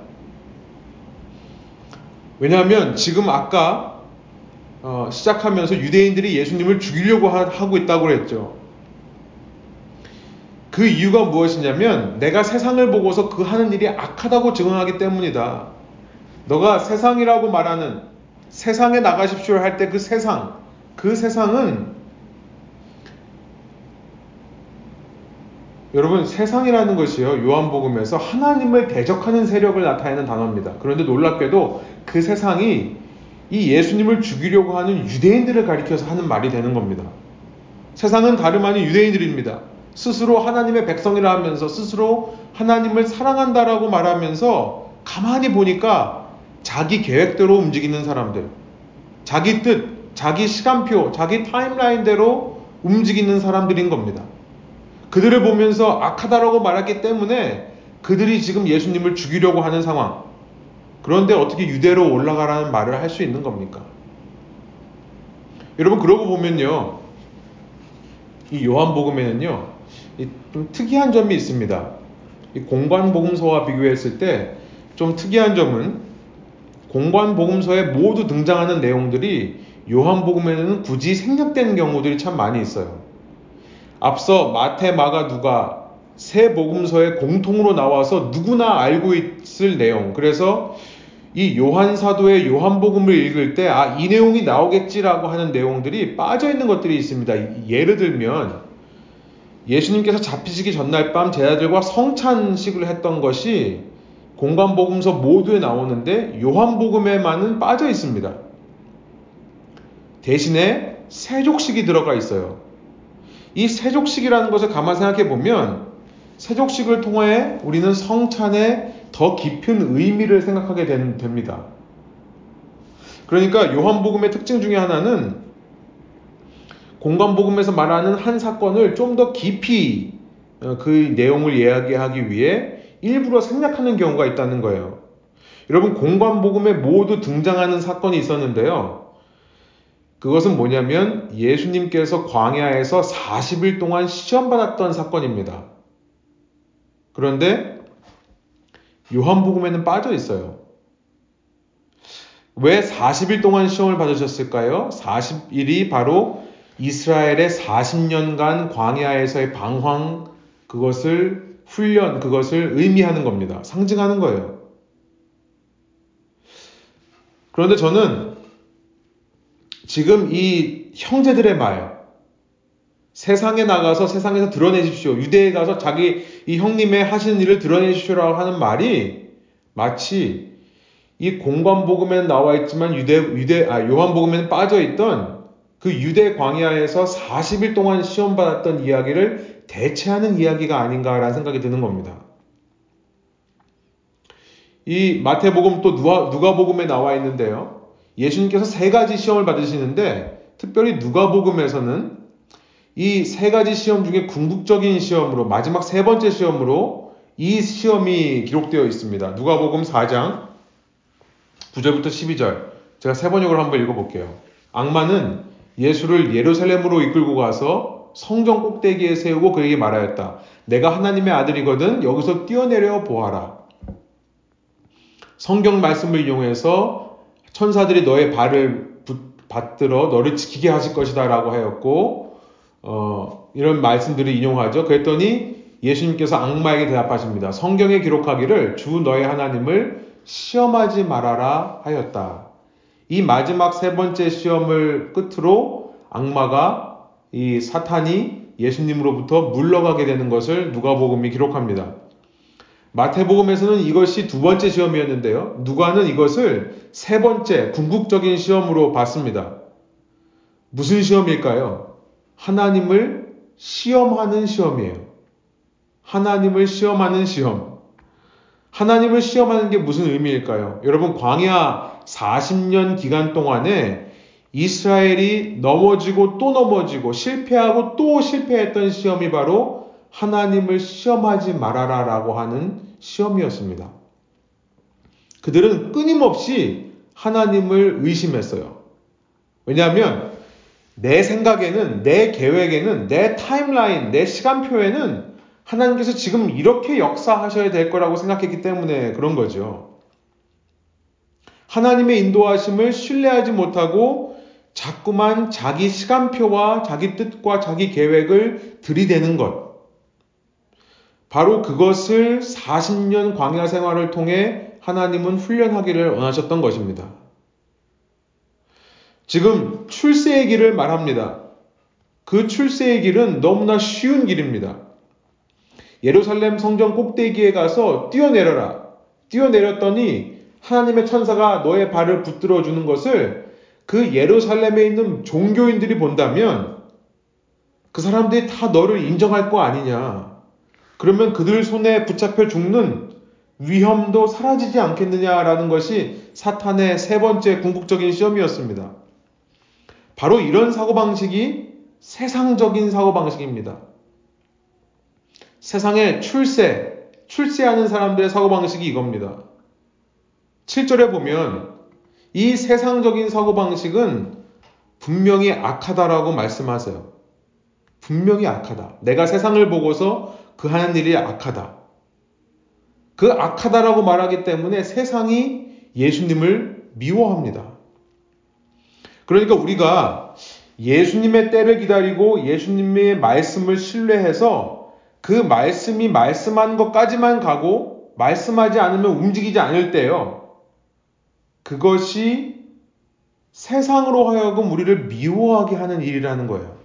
왜냐하면 지금 아까 어, 시작하면서 유대인들이 예수님을 죽이려고 하, 고 있다고 그랬죠. 그 이유가 무엇이냐면 내가 세상을 보고서 그 하는 일이 악하다고 증언하기 때문이다. 너가 세상이라고 말하는 세상에 나가십시오 할 때 그 세상, 그 세상은 여러분 세상이라는 것이요 요한복음에서 하나님을 대적하는 세력을 나타내는 단어입니다. 그런데 놀랍게도 그 세상이 이 예수님을 죽이려고 하는 유대인들을 가리켜서 하는 말이 되는 겁니다. 세상은 다름 아닌 유대인들입니다. 스스로 하나님의 백성이라 하면서 스스로 하나님을 사랑한다라고 말하면서 가만히 보니까 자기 계획대로 움직이는 사람들, 자기 뜻, 자기 시간표, 자기 타임라인대로 움직이는 사람들인 겁니다. 그들을 보면서 악하다라고 말했기 때문에 그들이 지금 예수님을 죽이려고 하는 상황. 그런데 어떻게 유대로 올라가라는 말을 할 수 있는 겁니까? 여러분, 그러고 보면요. 이 요한복음에는요. 좀 특이한 점이 있습니다. 이 공관복음서와 비교했을 때 좀 특이한 점은 공관복음서에 모두 등장하는 내용들이 요한복음에는 굳이 생략된 경우들이 참 많이 있어요. 앞서 마태, 마가, 누가 세 복음서에 공통으로 나와서 누구나 알고 있을 내용. 그래서 이 요한 사도의 요한복음을 읽을 때 아, 이 내용이 나오겠지라고 하는 내용들이 빠져 있는 것들이 있습니다. 예를 들면 예수님께서 잡히시기 전날 밤 제자들과 성찬식을 했던 것이 공관복음서 모두에 나오는데 요한복음에만은 빠져 있습니다. 대신에 세족식이 들어가 있어요. 이 세족식이라는 것을 가만 생각해 보면 세족식을 통해 우리는 성찬의 더 깊은 의미를 생각하게 된, 됩니다. 그러니까 요한복음의 특징 중에 하나는 공간복음에서 말하는 한 사건을 좀 더 깊이 어, 그 내용을 이야기하기 위해 일부러 생략하는 경우가 있다는 거예요. 여러분 공간복음에 모두 등장하는 사건이 있었는데요. 그것은 뭐냐면 예수님께서 광야에서 40일 동안 시험받았던 사건입니다. 그런데 요한복음에는 빠져 있어요. 왜 40일 동안 시험을 받으셨을까요? 40일이 바로 이스라엘의 40년간 광야에서의 방황, 그것을 훈련, 그것을 의미하는 겁니다. 상징하는 거예요. 그런데 저는 지금 이 형제들의 말, 세상에 나가서 세상에서 드러내십시오. 유대에 가서 자기 이 형님의 하시는 일을 드러내십시오라고 하는 말이 마치 이 공관복음에 나와 있지만 유대 유대 아 요한복음에는 빠져 있던 그 유대 광야에서 40일 동안 시험 받았던 이야기를 대체하는 이야기가 아닌가라는 생각이 드는 겁니다. 이 마태복음 또 누가 누가복음에 나와 있는데요. 예수님께서 세 가지 시험을 받으시는데 특별히 누가복음에서는 이 세 가지 시험 중에 궁극적인 시험으로 마지막 세 번째 시험으로 이 시험이 기록되어 있습니다. 누가복음 4장 9절부터 12절 제가 세 번역을 한번 읽어볼게요. 악마는 예수를 예루살렘으로 이끌고 가서 성전 꼭대기에 세우고 그에게 말하였다. 내가 하나님의 아들이거든 여기서 뛰어내려 보아라. 성경 말씀을 이용해서 천사들이 너의 발을 받들어 너를 지키게 하실 것이다 라고 하였고, 어, 이런 말씀들을 인용하죠. 그랬더니 예수님께서 악마에게 대답하십니다. 성경에 기록하기를 주 너의 하나님을 시험하지 말아라 하였다. 이 마지막 세 번째 시험을 끝으로 악마가 이 사탄이 예수님으로부터 물러가게 되는 것을 누가복음이 기록합니다. 마태복음에서는 이것이 두 번째 시험이었는데요. 누가는 이것을 세 번째 궁극적인 시험으로 봤습니다. 무슨 시험일까요? 하나님을 시험하는 시험이에요. 하나님을 시험하는 시험. 하나님을 시험하는 게 무슨 의미일까요? 여러분, 광야 40년 기간 동안에 이스라엘이 넘어지고 또 넘어지고 실패하고 또 실패했던 시험이 바로 하나님을 시험하지 말아라 라고 하는 시험이었습니다. 그들은 끊임없이 하나님을 의심했어요. 왜냐하면 내 생각에는, 내 계획에는, 내 타임라인, 내 시간표에는 하나님께서 지금 이렇게 역사하셔야 될 거라고 생각했기 때문에 그런 거죠. 하나님의 인도하심을 신뢰하지 못하고 자꾸만 자기 시간표와 자기 뜻과 자기 계획을 들이대는 것. 바로 그것을 40년 광야 생활을 통해 하나님은 훈련하기를 원하셨던 것입니다. 지금 출세의 길을 말합니다. 그 출세의 길은 너무나 쉬운 길입니다. 예루살렘 성전 꼭대기에 가서 뛰어내려라. 뛰어내렸더니 하나님의 천사가 너의 발을 붙들어 주는 것을 그 예루살렘에 있는 종교인들이 본다면 그 사람들이 다 너를 인정할 거 아니냐. 그러면 그들 손에 붙잡혀 죽는 위험도 사라지지 않겠느냐라는 것이 사탄의 세 번째 궁극적인 시험이었습니다. 바로 이런 사고방식이 세상적인 사고방식입니다. 세상에 출세, 출세하는 사람들의 사고방식이 이겁니다. 7절에 보면 이 세상적인 사고방식은 분명히 악하다라고 말씀하세요. 분명히 악하다. 내가 세상을 보고서 그 하는 일이 악하다. 그 악하다라고 말하기 때문에 세상이 예수님을 미워합니다. 그러니까 우리가 예수님의 때를 기다리고 예수님의 말씀을 신뢰해서 그 말씀이 말씀한 것까지만 가고 말씀하지 않으면 움직이지 않을 때요. 그것이 세상으로 하여금 우리를 미워하게 하는 일이라는 거예요.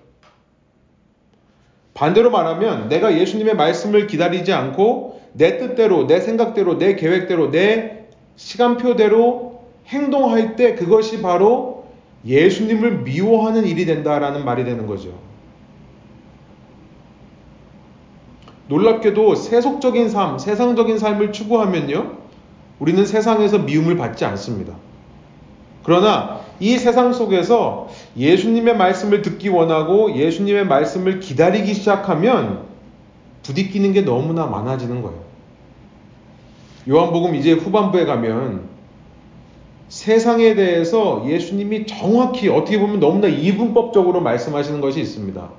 반대로 말하면 내가 예수님의 말씀을 기다리지 않고 내 뜻대로, 내 생각대로, 내 계획대로, 내 시간표대로 행동할 때 그것이 바로 예수님을 미워하는 일이 된다라는 말이 되는 거죠. 놀랍게도 세속적인 삶, 세상적인 삶을 추구하면요. 우리는 세상에서 미움을 받지 않습니다. 그러나 이 세상 속에서 예수님의 말씀을 듣기 원하고 예수님의 말씀을 기다리기 시작하면 부딪히는 게 너무나 많아지는 거예요. 요한복음 이제 후반부에 가면 세상에 대해서 예수님이 정확히 어떻게 보면 너무나 이분법적으로 말씀하시는 것이 있습니다.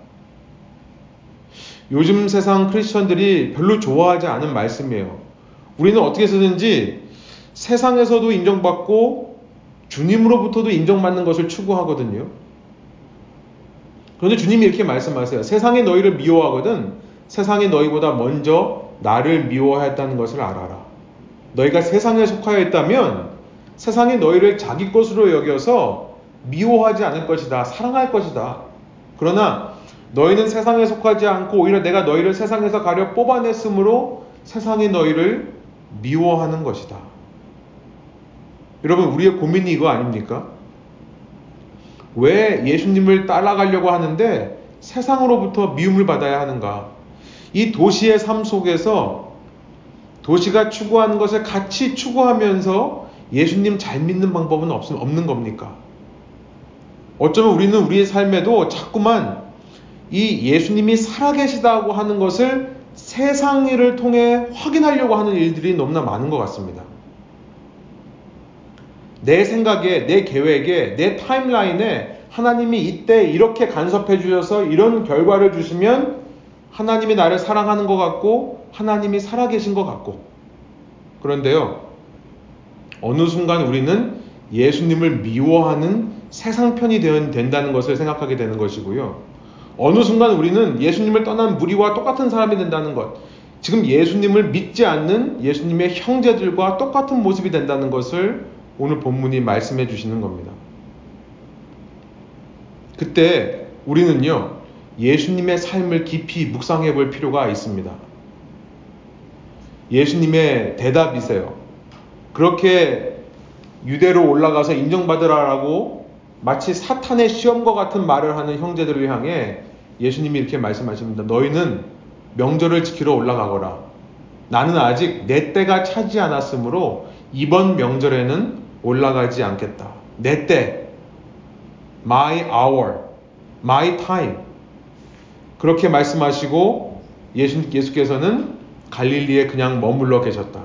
요즘 세상 크리스천들이 별로 좋아하지 않은 말씀이에요. 우리는 어떻게 쓰든지 세상에서도 인정받고 주님으로부터도 인정받는 것을 추구하거든요. 그런데 주님이 이렇게 말씀하세요. 세상이 너희를 미워하거든 세상이 너희보다 먼저 나를 미워하였다는 것을 알아라. 너희가 세상에 속하여 있다면 세상이 너희를 자기 것으로 여겨서 미워하지 않을 것이다. 사랑할 것이다. 그러나 너희는 세상에 속하지 않고 오히려 내가 너희를 세상에서 가려 뽑아냈으므로 세상이 너희를 미워하는 것이다. 여러분, 우리의 고민이 이거 아닙니까? 왜 예수님을 따라가려고 하는데 세상으로부터 미움을 받아야 하는가? 이 도시의 삶 속에서 도시가 추구하는 것을 같이 추구하면서 예수님 잘 믿는 방법은 없는 겁니까? 어쩌면 우리는 우리의 삶에도 자꾸만 이 예수님이 살아계시다고 하는 것을 세상을 통해 확인하려고 하는 일들이 너무나 많은 것 같습니다. 내 생각에, 내 계획에, 내 타임라인에 하나님이 이때 이렇게 간섭해 주셔서 이런 결과를 주시면 하나님이 나를 사랑하는 것 같고 하나님이 살아계신 것 같고 그런데요 어느 순간 우리는 예수님을 미워하는 세상 편이 된다는 것을 생각하게 되는 것이고요 어느 순간 우리는 예수님을 떠난 무리와 똑같은 사람이 된다는 것 지금 예수님을 믿지 않는 예수님의 형제들과 똑같은 모습이 된다는 것을 오늘 본문이 말씀해 주시는 겁니다. 그때 우리는요, 예수님의 삶을 깊이 묵상해 볼 필요가 있습니다. 예수님의 대답이세요. 그렇게 유대로 올라가서 인정받으라라고 마치 사탄의 시험과 같은 말을 하는 형제들을 향해 예수님이 이렇게 말씀하십니다. 너희는 명절을 지키러 올라가거라. 나는 아직 내 때가 차지 않았으므로 이번 명절에는 올라가지 않겠다. 내 때, my hour, my time. 그렇게 말씀하시고 예수, 예수께서는 갈릴리에 그냥 머물러 계셨다.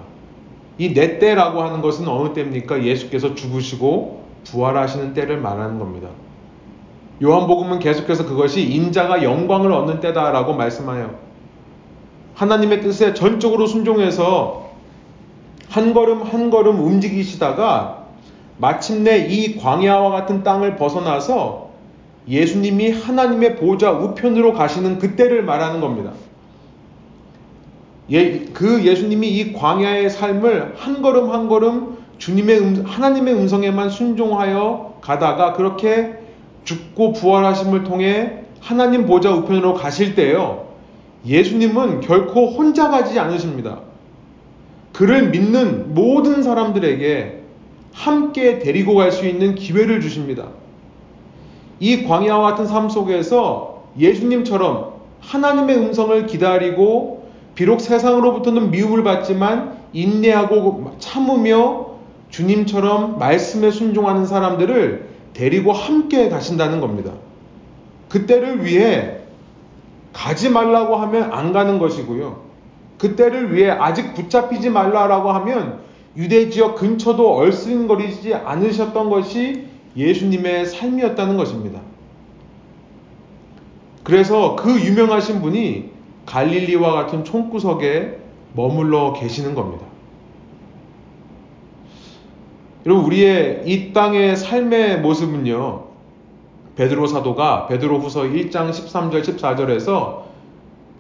이 내 때라고 하는 것은 어느 때입니까? 예수께서 죽으시고 부활하시는 때를 말하는 겁니다. 요한복음은 계속해서 그것이 인자가 영광을 얻는 때다라고 말씀하여 하나님의 뜻에 전적으로 순종해서 한 걸음 한 걸음 움직이시다가 마침내 이 광야와 같은 땅을 벗어나서 예수님이 하나님의 보좌 우편으로 가시는 그때를 말하는 겁니다. 예, 그 예수님이 이 광야의 삶을 한 걸음 한 걸음 주님의 음, 하나님의 음성에만 순종하여 가다가 그렇게 죽고 부활하심을 통해 하나님 보좌 우편으로 가실 때요. 예수님은 결코 혼자 가지 않으십니다. 그를 믿는 모든 사람들에게 함께 데리고 갈 수 있는 기회를 주십니다. 이 광야와 같은 삶 속에서 예수님처럼 하나님의 음성을 기다리고 비록 세상으로부터는 미움을 받지만 인내하고 참으며 주님처럼 말씀에 순종하는 사람들을 데리고 함께 가신다는 겁니다. 그때를 위해 가지 말라고 하면 안 가는 것이고요. 그때를 위해 아직 붙잡히지 말라라고 하면 유대 지역 근처도 얼씬거리지 않으셨던 것이 예수님의 삶이었다는 것입니다. 그래서 그 유명하신 분이 갈릴리와 같은 총구석에 머물러 계시는 겁니다. 여러분 우리의 이 땅의 삶의 모습은요. 베드로 사도가 베드로후서 1장 13절 14절에서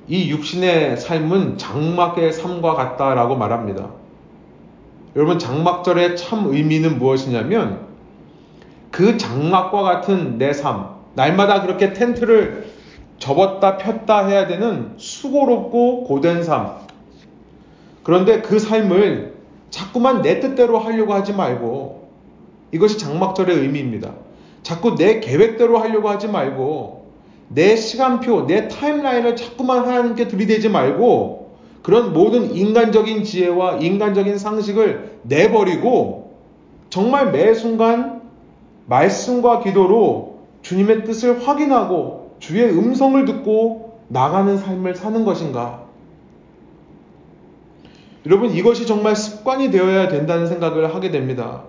이 육신의 삶은 장막의 삶과 같다라고 말합니다. 여러분 장막절의 참 의미는 무엇이냐면 그 장막과 같은 내 삶, 날마다 그렇게 텐트를 접었다 폈다 해야 되는 수고롭고 고된 삶. 그런데 그 삶을 자꾸만 내 뜻대로 하려고 하지 말고 이것이 장막절의 의미입니다. 자꾸 내 계획대로 하려고 하지 말고 내 시간표, 내 타임라인을 자꾸만 하나님께 들이대지 말고 그런 모든 인간적인 지혜와 인간적인 상식을 내버리고 정말 매 순간 말씀과 기도로 주님의 뜻을 확인하고 주의 음성을 듣고 나가는 삶을 사는 것인가? 여러분, 이것이 정말 습관이 되어야 된다는 생각을 하게 됩니다.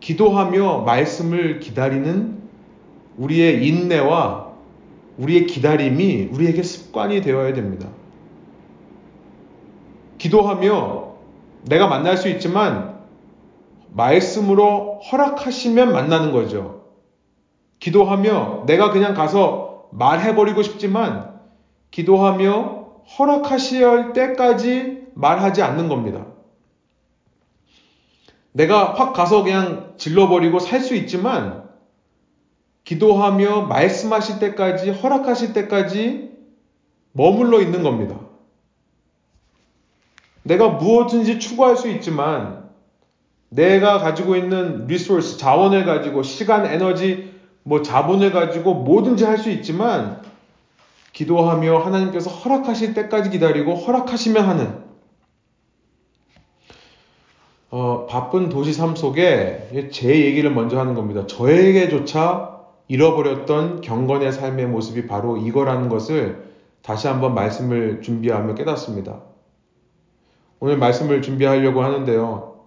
기도하며 말씀을 기다리는 우리의 인내와 우리의 기다림이 우리에게 습관이 되어야 됩니다. 기도하며 내가 만날 수 있지만 말씀으로 허락하시면 만나는 거죠. 기도하며 내가 그냥 가서 말해버리고 싶지만 기도하며 허락하실 때까지 말하지 않는 겁니다. 내가 확 가서 그냥 질러버리고 살 수 있지만 기도하며 말씀하실 때까지 허락하실 때까지 머물러 있는 겁니다. 내가 무엇든지 추구할 수 있지만 내가 가지고 있는 리소스, 자원을 가지고 시간, 에너지, 뭐 자본을 가지고 뭐든지 할 수 있지만 기도하며 하나님께서 허락하실 때까지 기다리고 허락하시면 하는 어, 바쁜 도시 삶 속에 제 얘기를 먼저 하는 겁니다. 저에게조차 잃어버렸던 경건의 삶의 모습이 바로 이거라는 것을 다시 한번 말씀을 준비하며 깨닫습니다. 오늘 말씀을 준비하려고 하는데요.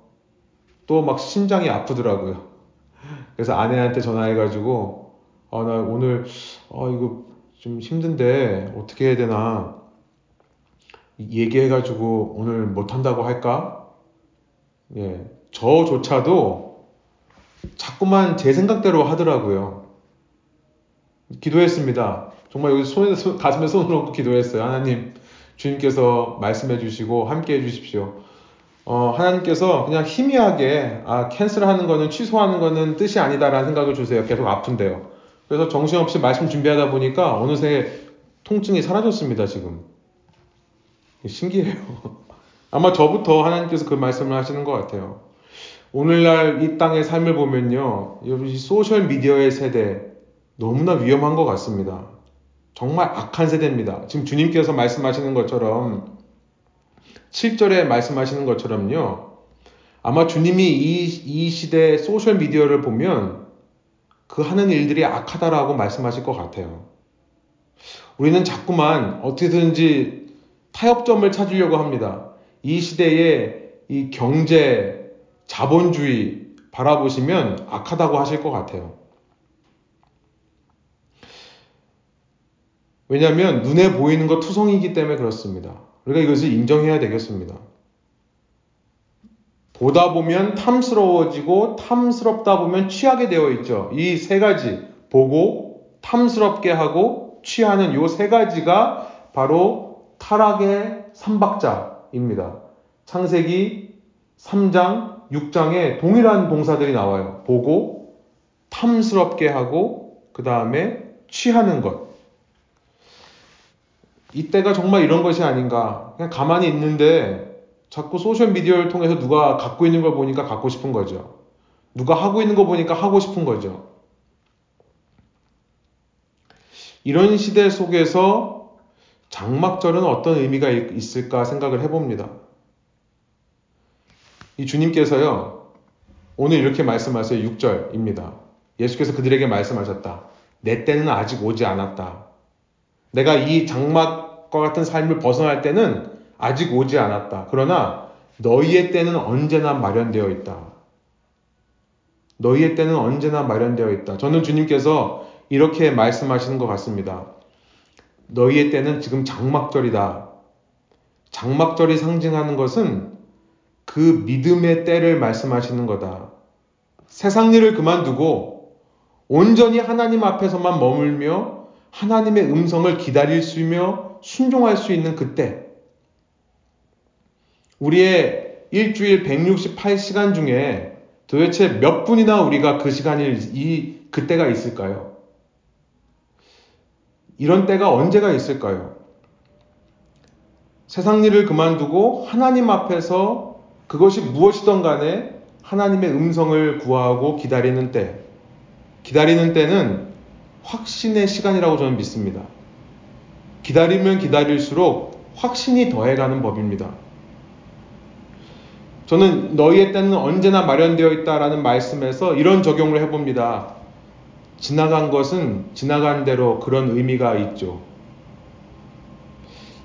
또 막 심장이 아프더라고요. 그래서 아내한테 전화해가지고, 아, 나 오늘, 아, 이거 좀 힘든데, 어떻게 해야 되나. 얘기해가지고 오늘 못한다고 할까? 예, 저조차도 자꾸만 제 생각대로 하더라고요. 기도했습니다. 정말 여기 손에, 가슴에 손을 얹고 기도했어요. 하나님, 주님께서 말씀해 주시고 함께 해 주십시오. 어, 하나님께서 그냥 희미하게 아, 캔슬하는 거는 취소하는 거는 뜻이 아니다라는 생각을 주세요. 계속 아픈데요. 그래서 정신없이 말씀 준비하다 보니까 어느새 통증이 사라졌습니다, 지금. 신기해요. 아마 저부터 하나님께서 그 말씀을 하시는 것 같아요. 오늘날 이 땅의 삶을 보면요. 이 소셜 미디어의 세대 너무나 위험한 것 같습니다. 정말 악한 세대입니다. 지금 주님께서 말씀하시는 것처럼 7절에 말씀하시는 것처럼요. 아마 주님이 이, 이 시대 소셜 미디어를 보면 그 하는 일들이 악하다라고 말씀하실 것 같아요. 우리는 자꾸만 어떻게든지 타협점을 찾으려고 합니다. 이 시대의 이 경제, 자본주의 바라보시면 악하다고 하실 것 같아요. 왜냐하면 눈에 보이는 것 투성이기 때문에 그렇습니다. 우리가 이것을 인정해야 되겠습니다. 보다 보면 탐스러워지고 탐스럽다 보면 취하게 되어 있죠. 이 세 가지 보고 탐스럽게 하고 취하는 이세 가지가 바로 타락의 삼박자입니다. 창세기 3장, 6장에 동일한 동사들이 나와요. 보고 탐스럽게 하고 그 다음에 취하는 것. 이때가 정말 이런 것이 아닌가. 그냥 가만히 있는데 자꾸 소셜미디어를 통해서 누가 갖고 있는 걸 보니까 갖고 싶은 거죠. 누가 하고 있는 거 보니까 하고 싶은 거죠. 이런 시대 속에서 장막절은 어떤 의미가 있을까 생각을 해봅니다. 이 주님께서요, 오늘 이렇게 말씀하세요. 6절입니다. 예수께서 그들에게 말씀하셨다. 내 때는 아직 오지 않았다. 내가 이 장막과 같은 삶을 벗어날 때는 아직 오지 않았다. 그러나 너희의 때는 언제나 마련되어 있다. 너희의 때는 언제나 마련되어 있다. 저는 주님께서 이렇게 말씀하시는 것 같습니다. 너희의 때는 지금 장막절이다. 장막절이 상징하는 것은 그 믿음의 때를 말씀하시는 거다. 세상 일을 그만두고 온전히 하나님 앞에서만 머물며 하나님의 음성을 기다릴 수 있며 순종할 수 있는 그때. 우리의 일주일 168시간 중에 도대체 몇 분이나 우리가 그 시간일, 이, 그때가 있을까요? 이런 때가 언제가 있을까요? 세상 일을 그만두고 하나님 앞에서 그것이 무엇이든 간에 하나님의 음성을 구하고 기다리는 때, 기다리는 때는 확신의 시간이라고 저는 믿습니다. 기다리면 기다릴수록 확신이 더해가는 법입니다. 저는 너희의 때는 언제나 마련되어 있다라는 말씀에서 이런 적용을 해봅니다. 지나간 것은 지나간 대로 그런 의미가 있죠.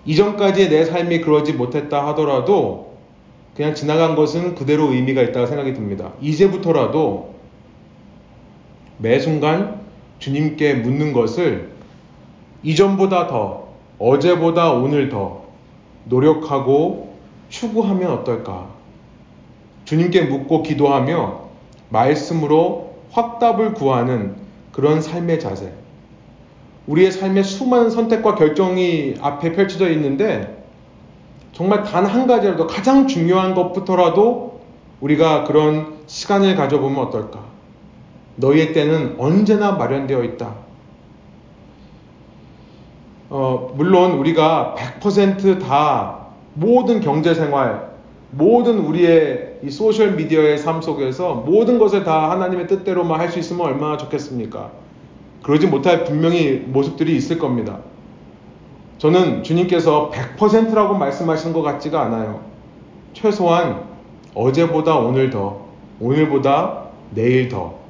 이전까지의 내 삶이 그러지 못했다 하더라도 그냥 지나간 것은 그대로 의미가 있다고 생각이 듭니다. 이제부터라도 매 순간 주님께 묻는 것을 이전보다 더, 어제보다 오늘 더 노력하고 추구하면 어떨까? 주님께 묻고 기도하며 말씀으로 확답을 구하는 그런 삶의 자세. 우리의 삶의 수많은 선택과 결정이 앞에 펼쳐져 있는데 정말 단 한 가지라도 가장 중요한 것부터라도 우리가 그런 시간을 가져보면 어떨까? 너희의 때는 언제나 마련되어 있다. 어, 물론 우리가 100%다 모든 경제 생활, 모든 우리의 이 소셜 미디어의 삶 속에서 모든 것을 다 하나님의 뜻대로만 할 수 있으면 얼마나 좋겠습니까? 그러지 못할 분명히 모습들이 있을 겁니다. 저는 주님께서 100%라고 말씀하시는 것 같지가 않아요. 최소한 어제보다 오늘 더, 오늘보다 내일 더.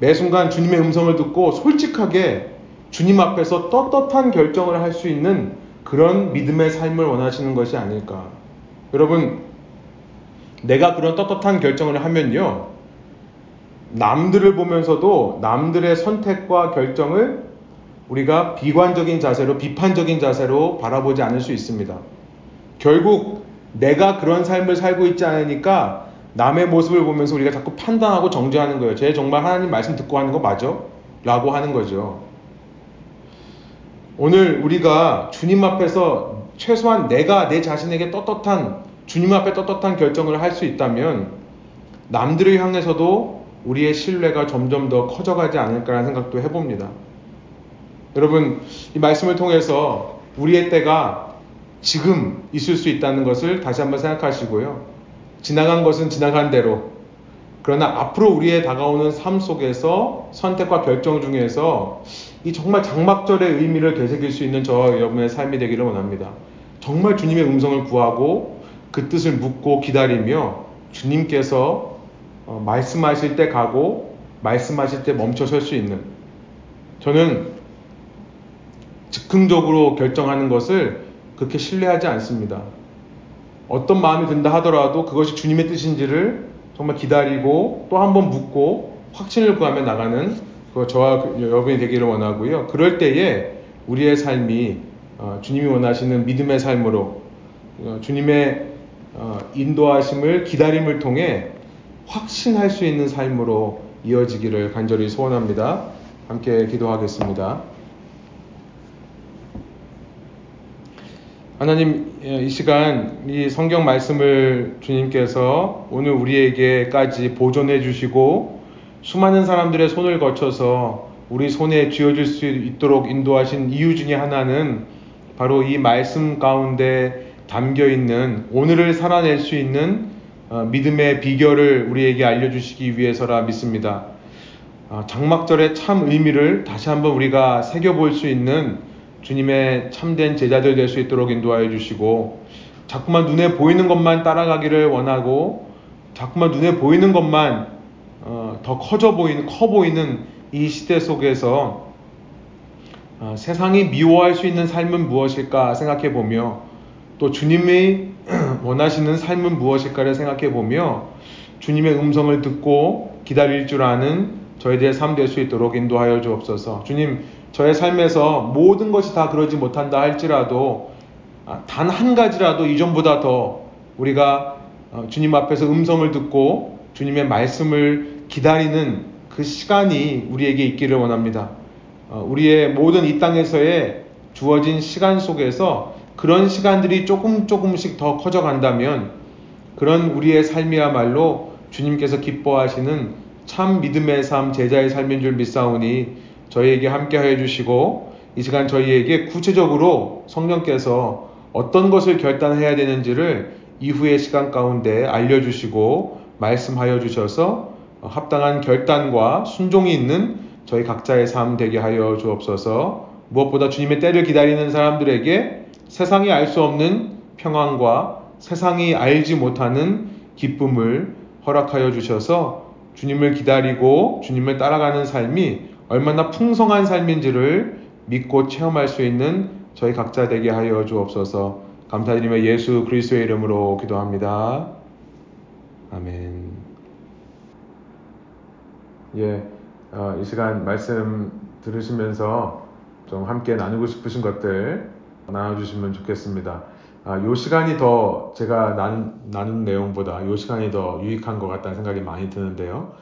매 순간 주님의 음성을 듣고 솔직하게 주님 앞에서 떳떳한 결정을 할 수 있는 그런 믿음의 삶을 원하시는 것이 아닐까. 여러분, 내가 그런 떳떳한 결정을 하면요. 남들을 보면서도 남들의 선택과 결정을 우리가 비관적인 자세로, 비판적인 자세로 바라보지 않을 수 있습니다. 결국 내가 그런 삶을 살고 있지 않으니까 남의 모습을 보면서 우리가 자꾸 판단하고 정죄하는 거예요. 쟤 정말 하나님 말씀 듣고 하는 거 맞아? 라고 하는 거죠. 오늘 우리가 주님 앞에서 최소한 내가 내 자신에게 떳떳한 주님 앞에 떳떳한 결정을 할 수 있다면 남들을 향해서도 우리의 신뢰가 점점 더 커져가지 않을까라는 생각도 해봅니다. 여러분, 이 말씀을 통해서 우리의 때가 지금 있을 수 있다는 것을 다시 한번 생각하시고요. 지나간 것은 지나간 대로, 그러나 앞으로 우리의 다가오는 삶 속에서 선택과 결정 중에서 이 정말 장막절의 의미를 되새길 수 있는 저와 여러분의 삶이 되기를 원합니다. 정말 주님의 음성을 구하고 그 뜻을 묻고 기다리며 주님께서 어, 말씀하실 때 가고 말씀하실 때 멈춰 설 수 있는 저는 즉흥적으로 결정하는 것을 그렇게 신뢰하지 않습니다. 어떤 마음이 든다 하더라도 그것이 주님의 뜻인지를 정말 기다리고 또 한 번 묻고 확신을 구하며 나가는 저와 그 여러분이 되기를 원하고요. 그럴 때에 우리의 삶이 어, 주님이 원하시는 믿음의 삶으로 어, 주님의 어, 인도하심을 기다림을 통해 확신할 수 있는 삶으로 이어지기를 간절히 소원합니다. 함께 기도하겠습니다. 하나님, 예, 이 시간 이 성경 말씀을 주님께서 오늘 우리에게까지 보존해 주시고 수많은 사람들의 손을 거쳐서 우리 손에 쥐어질 수 있도록 인도하신 이유 중에 하나는 바로 이 말씀 가운데 담겨 있는 오늘을 살아낼 수 있는 어, 믿음의 비결을 우리에게 알려주시기 위해서라 믿습니다. 어, 장막절의 참 의미를 다시 한번 우리가 새겨볼 수 있는 주님의 참된 제자들 될 수 있도록 인도하여 주시고 자꾸만 눈에 보이는 것만 따라가기를 원하고 자꾸만 눈에 보이는 것만 어, 더 커져 보이는 커 보이는 이 시대 속에서 어, 세상이 미워할 수 있는 삶은 무엇일까 생각해 보며 또 주님이 원하시는 삶은 무엇일까를 생각해 보며 주님의 음성을 듣고 기다릴 줄 아는 저희들의 삶 될 수 있도록 인도하여 주옵소서. 주님, 저의 삶에서 모든 것이 다 그러지 못한다 할지라도 아, 단한 가지라도 이전보다 더 우리가 어, 주님 앞에서 음성을 듣고 주님의 말씀을 기다리는 그 시간이 우리에게 있기를 원합니다. 어, 우리의 모든 이 땅에서의 주어진 시간 속에서 그런 시간들이 조금 조금씩 더 커져간다면 그런 우리의 삶이야말로 주님께서 기뻐하시는 참 믿음의 삶, 제자의 삶인 줄 믿사오니 저희에게 함께 하여 주시고 이 시간 저희에게 구체적으로 성령께서 어떤 것을 결단해야 되는지를 이후의 시간 가운데 알려주시고 말씀하여 주셔서 합당한 결단과 순종이 있는 저희 각자의 삶 되게 하여 주옵소서. 무엇보다 주님의 때를 기다리는 사람들에게 세상이 알 수 없는 평안과 세상이 알지 못하는 기쁨을 허락하여 주셔서 주님을 기다리고 주님을 따라가는 삶이 얼마나 풍성한 삶인지를 믿고 체험할 수 있는 저희 각자 되게 하여 주옵소서 감사드리며 예수 그리스도의 이름으로 기도합니다. 아멘. 예, 어, 이 시간 말씀 들으시면서 좀 함께 나누고 싶으신 것들 나눠주시면 좋겠습니다. 아, 요 시간이 더 제가 나눈, 나눈 내용보다 요 시간이 더 유익한 것 같다는 생각이 많이 드는데요.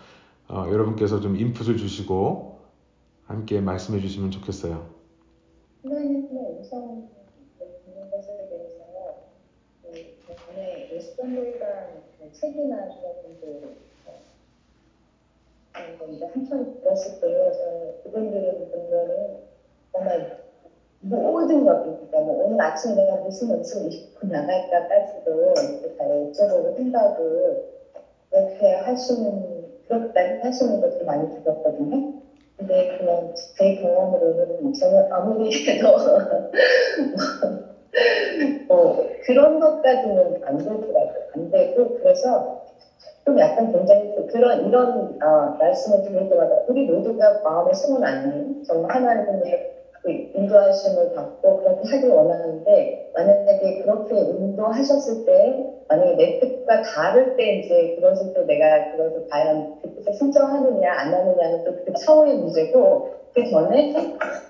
어, 여러분께서 좀 인풋을 주시고 함께 말씀해 주시면 좋겠어요. 그그 그러니까 뭐 오늘 아침에 내가 무슨 옷을 입고 나갈까까지도 여쭤보고 생각을 그렇게 하시는, 그렇게 하시는 것도 많이 들었거든요. 근데 그냥 제 경험으로는 저는 아무리 해도 뭐 그런 것까지는 안 되더라고요. 안 되고 그래서 좀 약간 굉장히 그런 이런 어, 말씀을 들을 때마다 우리 모두가 마음에 소원 아닌 정말 하나님의 그 인도하심을 받고 그렇게 하길 원하는데 만약에 그렇게 인도하셨을 때 만약에 내 뜻과 다를 때 이제 그것을 또 내가 그것을 과연 그 뜻에 순종하느냐 안 하느냐는 또그 차후의 문제고 그 전에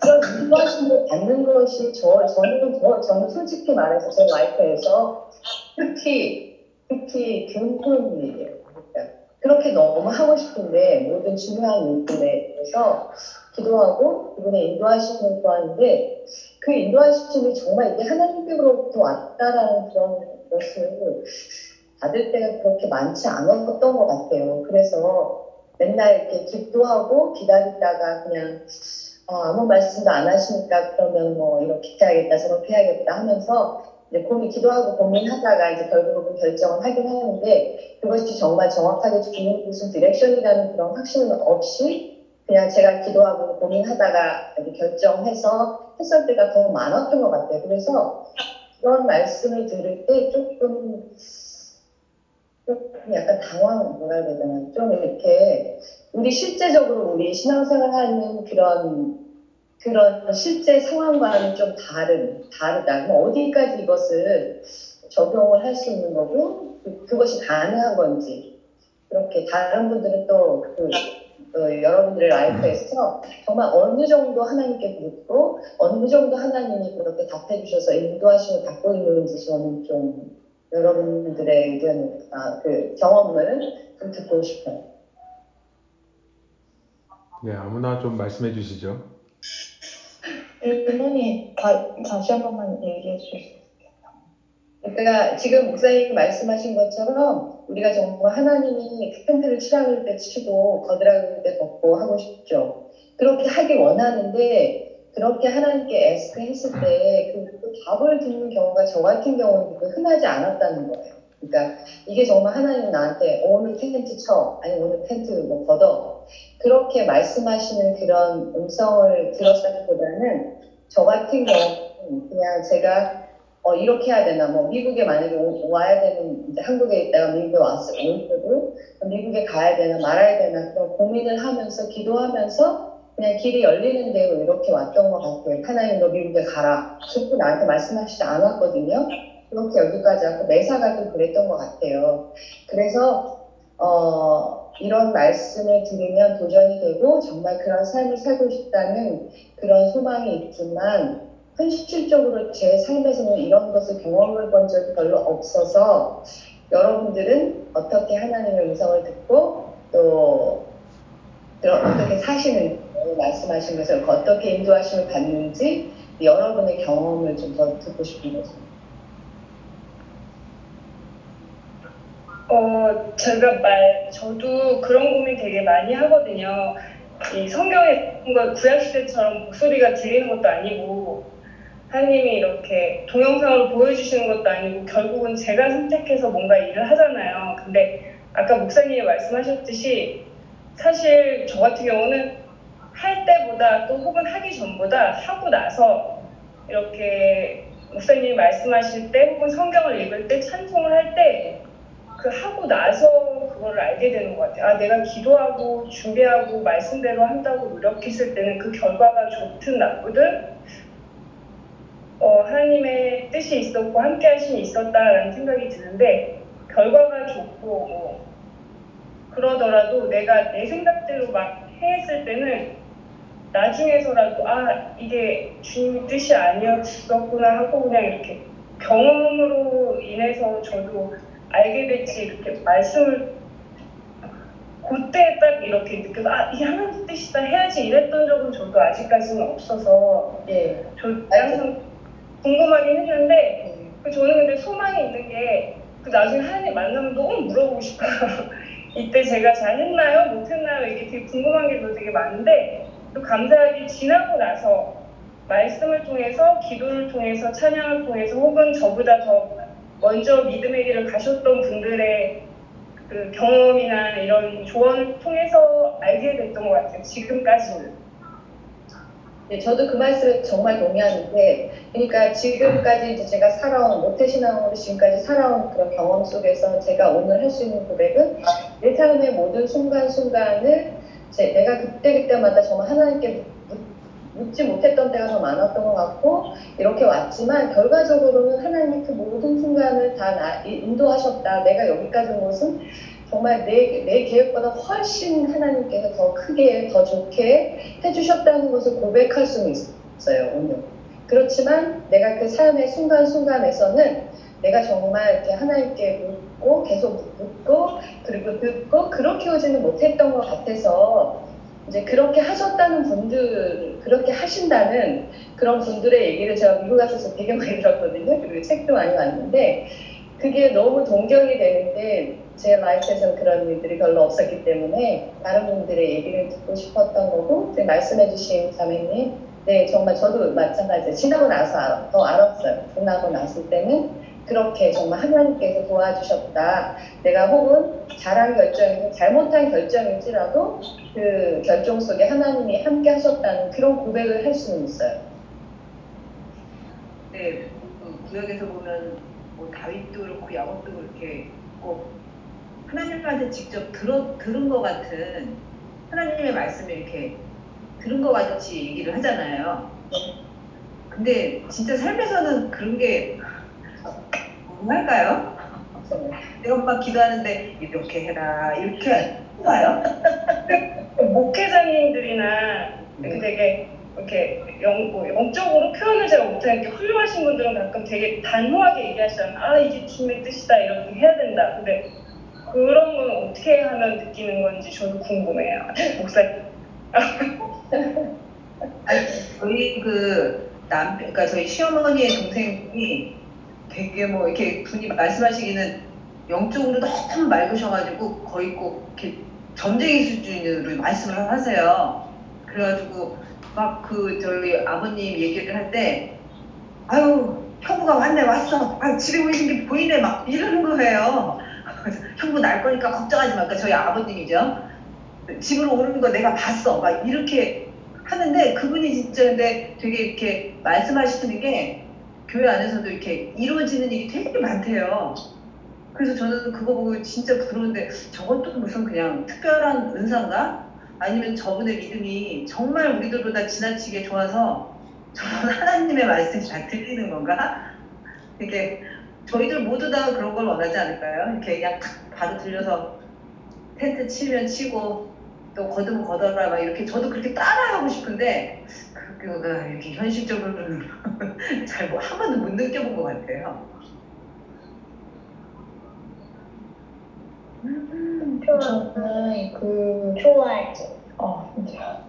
그런 인도하심을 받는 것이 저 저는 저 저는 솔직히 말해서 제 라이프에서 특히 특히 근본 일이에요. 그러니까 그렇게 너무 하고 싶은데 모든 중요한 일들에 대해서 기도하고 그분의 인도하심을 구하는데 그 인도하심이 정말 이게 하나님께로부터 왔다라는 그런 것을 받을 때가 그렇게 많지 않았던 것 같아요. 그래서 맨날 이렇게 기도하고 기다리다가 그냥 어, 아무 말씀도 안 하시니까 그러면 뭐 이렇게 해야겠다 저렇게 해야겠다 하면서 이제 고민 기도하고 고민하다가 이제 결국은 결정을 하긴 하는데 그것이 정말 정확하게 주님 무슨 direction이라는 그런 확신은 없이 그냥 제가 기도하고 고민하다가 결정해서 했을 때가 더 많았던 것 같아요. 그래서 그런 말씀을 들을 때 조금 조금 약간 당황 뭐라 해야 되나 좀 이렇게 우리 실제적으로 우리 신앙생활 하는 그런 그런 실제 상황과는 좀 다른 다르다. 뭐 어디까지 이것을 적용을 할 수 있는 거고 그, 것이 가능한 건지 그렇게 다른 분들은 또그 어, 여러분들의 라이프에서 정말 어느 정도 하나님께 묻고 어느 정도 하나님이 그렇게 답해 주셔서 인도하심을 받고 있는지 저는 좀 여러분들의 의견을 아, 그 경험을 좀 듣고 싶어요. 네, 아무나 좀 말씀해 주시죠. 일본이 다시 한 번만 얘기해 주실 수 있어요? 그러니까 지금 목사님 말씀하신 것처럼 우리가 정말 하나님이 텐트를 치라을 때 치고 거드락을 때 걷고 하고 싶죠. 그렇게 하길 원하는데 그렇게 하나님께 에스크 했을 때그 그 답을 듣는 경우가 저 같은 경우는 흔하지 않았다는 거예요. 그러니까 이게 정말 하나님 나한테 어, 오늘 텐트 쳐 아니 오늘 텐트 뭐 걷어 그렇게 말씀하시는 그런 음성을 들었다기보다는 저 같은 경우는 그냥 제가 어, 이렇게 해야 되나, 뭐, 미국에 만약에 오, 와야 되는, 이제 한국에 있다가 미국에 왔을, 올 때도 미국에 가야 되나 말아야 되나 그런 고민을 하면서 기도하면서 그냥 길이 열리는 대로 이렇게 왔던 것 같아요. 하나님 너 미국에 가라. 그렇게 나한테 말씀하시지 않았거든요. 그렇게 여기까지 왔고 매사가 좀 그랬던 것 같아요. 그래서 어, 이런 말씀을 들으면 도전이 되고 정말 그런 삶을 살고 싶다는 그런 소망이 있지만 현실적으로 제 삶에서는 이런 것을 경험해 본 적이 별로 없어서 여러분들은 어떻게 하나님의 음성을 듣고 또 어떻게 사시는지 말씀하신 것을 어떻게 인도하심을 받는지 여러분의 경험을 좀 더 듣고 싶은 거죠. 어, 제가 말, 저도 그런 고민 되게 많이 하거든요. 이 성경에 뭔가 구약시대처럼 목소리가 들리는 것도 아니고, 하나님이 이렇게 동영상으로 보여주시는 것도 아니고, 결국은 제가 선택해서 뭔가 일을 하잖아요. 근데 아까 목사님이 말씀하셨듯이, 사실 저 같은 경우는 할 때보다 또 혹은 하기 전보다 하고 나서 이렇게 목사님이 말씀하실 때 혹은 성경을 읽을 때 찬송을 할 때 그 하고 나서 그거를 알게 되는 것 같아요. 아, 내가 기도하고 준비하고 말씀대로 한다고 노력했을 때는 그 결과가 좋든 나쁘든 어, 하나님의 뜻이 있었고 함께 하심이 있었다라는 생각이 드는데 결과가 좋고 뭐 그러더라도 내가 내 생각대로 막 했을 때는 나중에서라도 아 이게 주님의 뜻이 아니었었구나 하고 그냥 이렇게 경험으로 인해서 저도 알게 됐지 이렇게 말씀을 그때 딱 이렇게 느껴서 아 이게 하나님 뜻이다 해야지 이랬던 적은 저도 아직까지는 없어서 예. 저 항상 궁금하긴 했는데 그 저는 근데 소망이 있는 게 그 나중에 하나님 만나면 너무 물어보고 싶어요. 이때 제가 잘 했나요? 못 했나요? 이게 되게 궁금한 게 되게 많은데 또 감사하게 지나고 나서 말씀을 통해서 기도를 통해서 찬양을 통해서 혹은 저보다 더 먼저 믿음의 길을 가셨던 분들의 그 경험이나 이런 조언을 통해서 알게 됐던 것 같아요. 지금까지는. 네, 저도 그 말씀에 정말 동의하는데, 그러니까 지금까지 이제 제가 살아온, 모태신앙으로 지금까지 살아온 그런 경험 속에서 제가 오늘 할 수 있는 고백은 내 삶의 모든 순간순간을 제, 내가 그때그때마다 정말 하나님께 묻, 지 못했던 때가 더 많았던 것 같고, 이렇게 왔지만, 결과적으로는 하나님이 그 모든 순간을 다 나, 인도하셨다. 내가 여기까지 온 것은 정말 내, 내 계획보다 훨씬 하나님께서 더 크게, 더 좋게 해주셨다는 것을 고백할 수는 있어요, 오늘. 그렇지만 내가 그 삶의 순간순간에서는 내가 정말 이렇게 하나님께 묻고 계속 묻고 그리고 듣고 그렇게 오지는 못했던 것 같아서 이제 그렇게 하셨다는 분들, 그렇게 하신다는 그런 분들의 얘기를 제가 미국 가서 되게 많이 들었거든요. 그리고 책도 많이 봤는데 그게 너무 동경이 되는데 제 라이프에서는 그런 일들이 별로 없었기 때문에 다른 분들의 얘기를 듣고 싶었던 거고 말씀해 주신 자매님 네 정말 저도 마찬가지예요. 지나고 나서 알아, 더 알았어요. 지나고 났을 때는 그렇게 정말 하나님께서 도와주셨다. 내가 혹은 잘한 결정이고 잘못한 결정일지라도 그 결정 속에 하나님이 함께 하셨다는 그런 고백을 할 수는 있어요. 네, 그 구역에서 보면 뭐 다윗도 그렇고 야곱도 그렇게 꼭 하나님한테 직접 들어, 들은 것 같은 하나님의 말씀을 이렇게 들은 것 같이 얘기를 하잖아요. 근데 진짜 삶에서는 그런 게 가능할까요? 내가 막 기도하는데 이렇게 해라 이렇게 해봐요. 목회자 목사님들이나 이렇게 되게 이렇게 영, 뭐 영적으로 표현을 잘 못하는 게 훌륭하신 분들은 가끔 되게 단호하게 얘기하시잖아요. 아 이게 주님의 뜻이다 이렇게 해야 된다. 근데 그런 건 어떻게 하면 느끼는 건지 저도 궁금해요. 목사님. 아니, 저희 그 남, 그러니까 저희 시어머니의 동생이 되게 뭐 이렇게 분이 말씀하시기는 영적으로 너무 맑으셔가지고 거의 꼭 이렇게 점쟁이 수준으로 말씀을 하세요. 그래가지고 막 그 저희 아버님 얘기를 할 때 아유 형부가 왔네 왔어 아 집에 오신 게 보이네 막 이러는 거예요. 형부 날 거니까 걱정하지 마. 그러니까 저희 아버님이죠. 집으로 오는 거 내가 봤어. 막 이렇게 하는데 그분이 진짜 근데 되게 이렇게 말씀하시는 게 교회 안에서도 이렇게 이루어지는 일이 되게 많대요. 그래서 저는 그거 보고 진짜 부러운데 저것도 무슨 그냥 특별한 은사인가? 아니면 저분의 믿음이 정말 우리들보다 지나치게 좋아서 저는 하나님의 말씀이 다 들리는 건가? 이렇게 저희들 모두 다 그런 걸 원하지 않을까요? 이렇게 그냥 탁 바로 들려서 텐트 치면 치고 또 거두면 거둬라 막 이렇게 저도 그렇게 따라하고 싶은데 그거가 이렇게 현실적으로는 잘 한 번도 못 느껴본 것 같아요. 저는 그 좋아하지. 어, 진짜.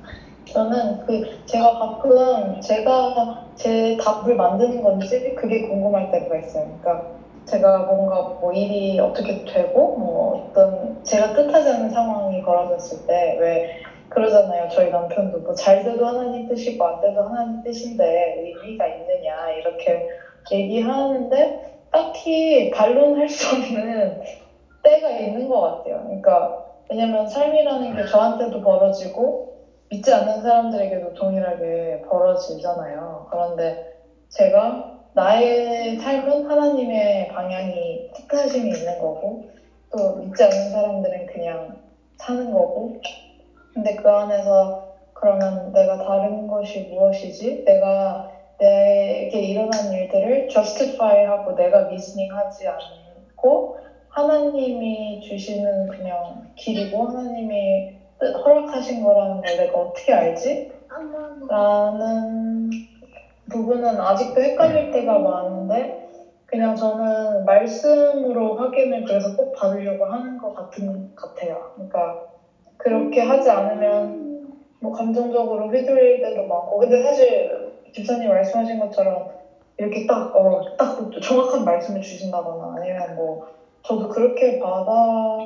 저는 그 제가 가끔 제가 제 답을 만드는 건지 그게 궁금할 때가 있어요. 그러니까 제가 뭔가 뭐 일이 어떻게 되고 뭐 어떤 제가 뜻하지 않은 상황이 벌어졌을 때 왜 그러잖아요. 저희 남편도 뭐 잘 돼도 하나님 뜻이고 안 돼도 하나님 뜻인데 의미가 있느냐 이렇게 얘기하는데 딱히 반론할 수 없는 때가 있는 것 같아요. 그러니까 왜냐면 삶이라는 게 저한테도 벌어지고 믿지 않는 사람들에게도 동일하게 벌어지잖아요. 그런데 제가 나의 삶은 하나님의 방향이 뜻하심이 있는 거고 또 믿지 않는 사람들은 그냥 사는 거고 근데 그 안에서 그러면 내가 다른 것이 무엇이지? 내가 내게 일어난 일들을 justify 하고 내가 reasoning 하지 않고 하나님이 주시는 그냥 길이고 하나님이 뜻, 허락하신 거라는 걸 내가 어떻게 알지? 라는 부분은 아직도 헷갈릴 때가 많은데 그냥 저는 말씀으로 확인을 그래서 꼭 받으려고 하는 것 같은 같아요. 그러니까 그렇게 하지 않으면 뭐 감정적으로 휘둘릴 때도 많고 근데 사실 집사님 말씀하신 것처럼 이렇게 딱, 어, 딱 정확한 말씀을 주신다거나 아니면 뭐 저도 그렇게 받아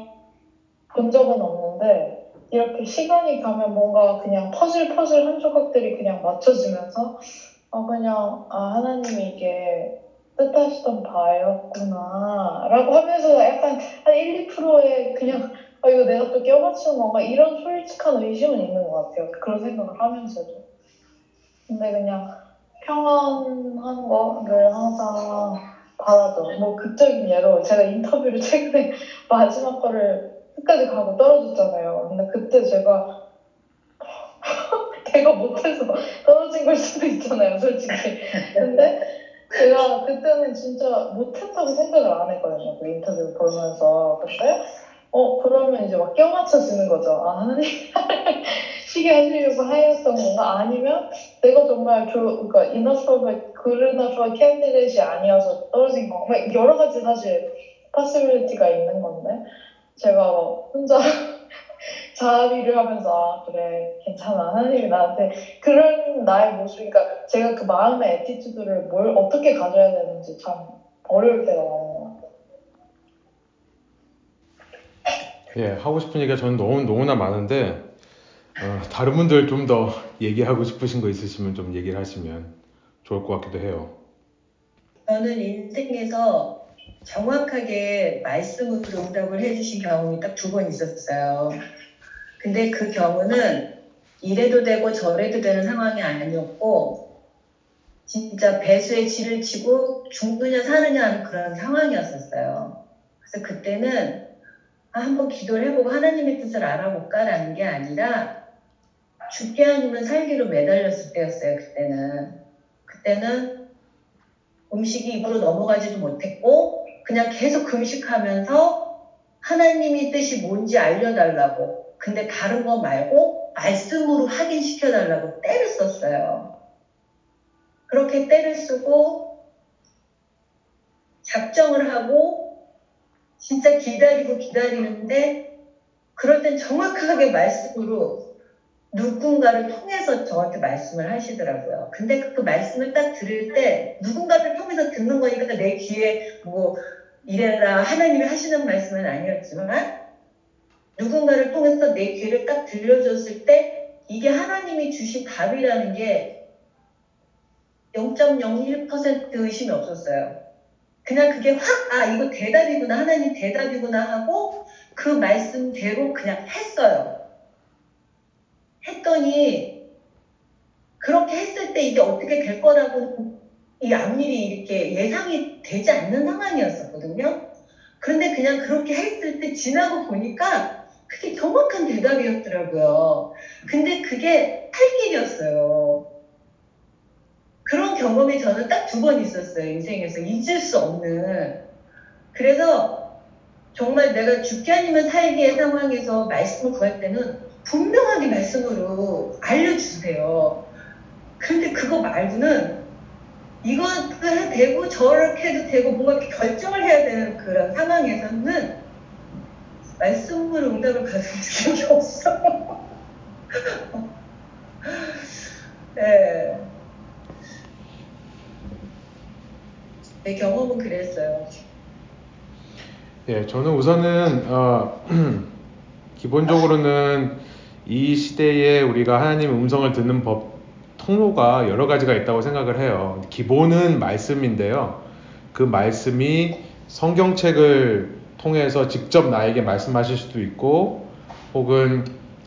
본 적은 없는데 이렇게 시간이 가면 뭔가 그냥 퍼즐 퍼즐 한 조각들이 그냥 맞춰지면서 어 그냥 아 하나님이 이게 뜻하시던 바였구나 라고 하면서 약간 한 1, 2%의 그냥 아 이거 내가 또 껴맞추는 건가 이런 솔직한 의심은 있는 것 같아요. 그런 생각을 하면서도. 근데 그냥 평안한 거를 항상 바라죠 뭐 극적인 예로 제가 인터뷰를 최근에 마지막 거를 끝까지 가고 떨어졌잖아요. 근데 그때 제가 내가 못해서 떨어진 걸 수도 있잖아요, 솔직히. 근데 제가 그때는 진짜 못했다고 생각을 안 했거든요, 그 인터뷰 보면서. 근데 어 그러면 이제 막 껴맞춰지는 거죠. 아 하나님 쉬게 하시려고 하였던 건가? 아니면 내가 정말 조, 그러니까 이너스퍼브 그르나퍼 캔디데이시 아니어서 떨어진 건가? 여러 가지 사실 possibility가 있는 건데 제가 막 혼자 자위를 하면서 아 그래 괜찮아 하나님이 나한테 그런 나의 모습 그러니까 제가 그 마음의 attitude를 뭘 어떻게 가져야 되는지 참 어려울 때가 많은 것 같아요. 예, 하고 싶은 얘기가 저는 너무 너무나 많은데 어, 다른 분들 좀 더 얘기하고 싶으신 거 있으시면 좀 얘기를 하시면 좋을 것 같기도 해요. 저는 인생에서 정확하게 말씀으로 응답을 해주신 경험이 딱 두 번 있었어요. 근데 그 경우는 이래도 되고 저래도 되는 상황이 아니었고, 진짜 배수의 질을 치고 죽느냐 사느냐 하는 그런 상황이었었어요. 그래서 그때는 아, 한번 기도를 해보고 하나님의 뜻을 알아볼까라는 게 아니라 죽게 아니면 살기로 매달렸을 때였어요, 그때는. 그때는 음식이 입으로 넘어가지도 못했고, 그냥 계속 금식하면서 하나님의 뜻이 뭔지 알려달라고. 근데 다른 거 말고 말씀으로 확인시켜달라고 때를 썼어요. 그렇게 때를 쓰고 작정을 하고 진짜 기다리고 기다리는데 그럴 땐 정확하게 말씀으로 누군가를 통해서 저한테 말씀을 하시더라고요. 근데 그 말씀을 딱 들을 때 누군가를 통해서 듣는 거니까 내 귀에 뭐 이래라 하나님이 하시는 말씀은 아니었지만 누군가를 통해서 내 귀를 딱 들려줬을 때 이게 하나님이 주신 답이라는 게 0.01% 의심이 없었어요. 그냥 그게 확, 아, 이거 대답이구나, 하나님 대답이구나 하고 그 말씀대로 그냥 했어요. 했더니 그렇게 했을 때 이게 어떻게 될 거라고 이 앞일이 이렇게 예상이 되지 않는 상황이었었거든요. 그런데 그냥 그렇게 했을 때 지나고 보니까 그게 정확한 대답이었더라고요. 근데 그게 탈길이었어요. 그런 경험이 저는 딱 두 번 있었어요. 인생에서 잊을 수 없는. 그래서 정말 내가 죽게 아니면 살기의 상황에서 말씀을 구할 때는 분명하게 말씀으로 알려주세요. 그런데 그거 말고는 이것도 되고 저렇게 해도 되고 뭔가 결정을 해야 되는 그런 상황에서는 말씀으로 응답을 받은 적이 없어. 네. 내 경험은 그랬어요. 예, 저는 우선은 어, 기본적으로는 이 시대에 우리가 하나님의 음성을 듣는 법 통로가 여러 가지가 있다고 생각을 해요. 기본은 말씀인데요. 그 말씀이 성경책을 통해서 직접 나에게 말씀하실 수도 있고 혹은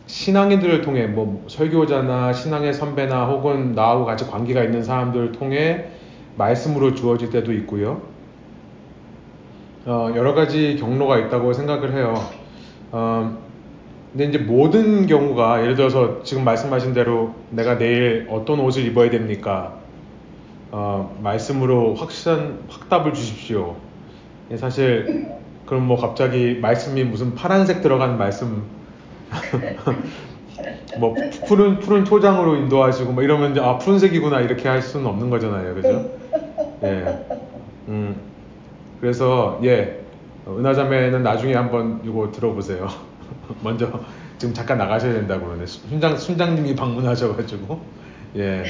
신앙인들을 통해 뭐 설교자나 신앙의 선배나 혹은 나하고 같이 관계가 있는 사람들을 통해 말씀으로 주어질 때도 있고요. 어, 여러 가지 경로가 있다고 생각을 해요. 어, 근데 이제 모든 경우가 예를 들어서 지금 말씀하신 대로 내가 내일 어떤 옷을 입어야 됩니까? 어, 말씀으로 확실한 확답을 주십시오. 예, 사실 그럼 뭐 갑자기 말씀이 무슨 파란색 들어간 말씀 뭐 푸른 푸른 초장으로 인도하시고 뭐 이러면 이제 아 푸른색이구나 이렇게 할 수는 없는 거잖아요, 그죠? 예. 음. 그래서 예 은하자매는 나중에 한번 이거 들어보세요. 먼저 지금 잠깐 나가셔야 된다고 그러네. 순장 순장님이 방문하셔가지고 예.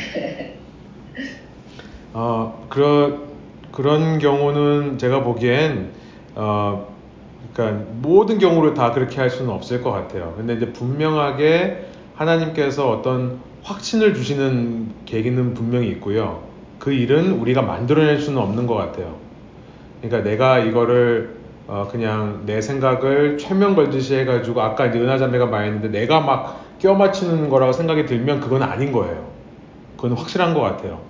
어 그런 그런 경우는 제가 보기엔 어 그러니까 모든 경우를 다 그렇게 할 수는 없을 것 같아요. 근데 이제 분명하게 하나님께서 어떤 확신을 주시는 계기는 분명히 있고요. 그 일은 우리가 만들어낼 수는 없는 것 같아요. 그러니까 내가 이거를 어 그냥 내 생각을 최면 걸듯이 해가지고 아까 이제 은하자매가 말했는데 내가 막 껴 맞추는 거라고 생각이 들면 그건 아닌 거예요. 그건 확실한 것 같아요.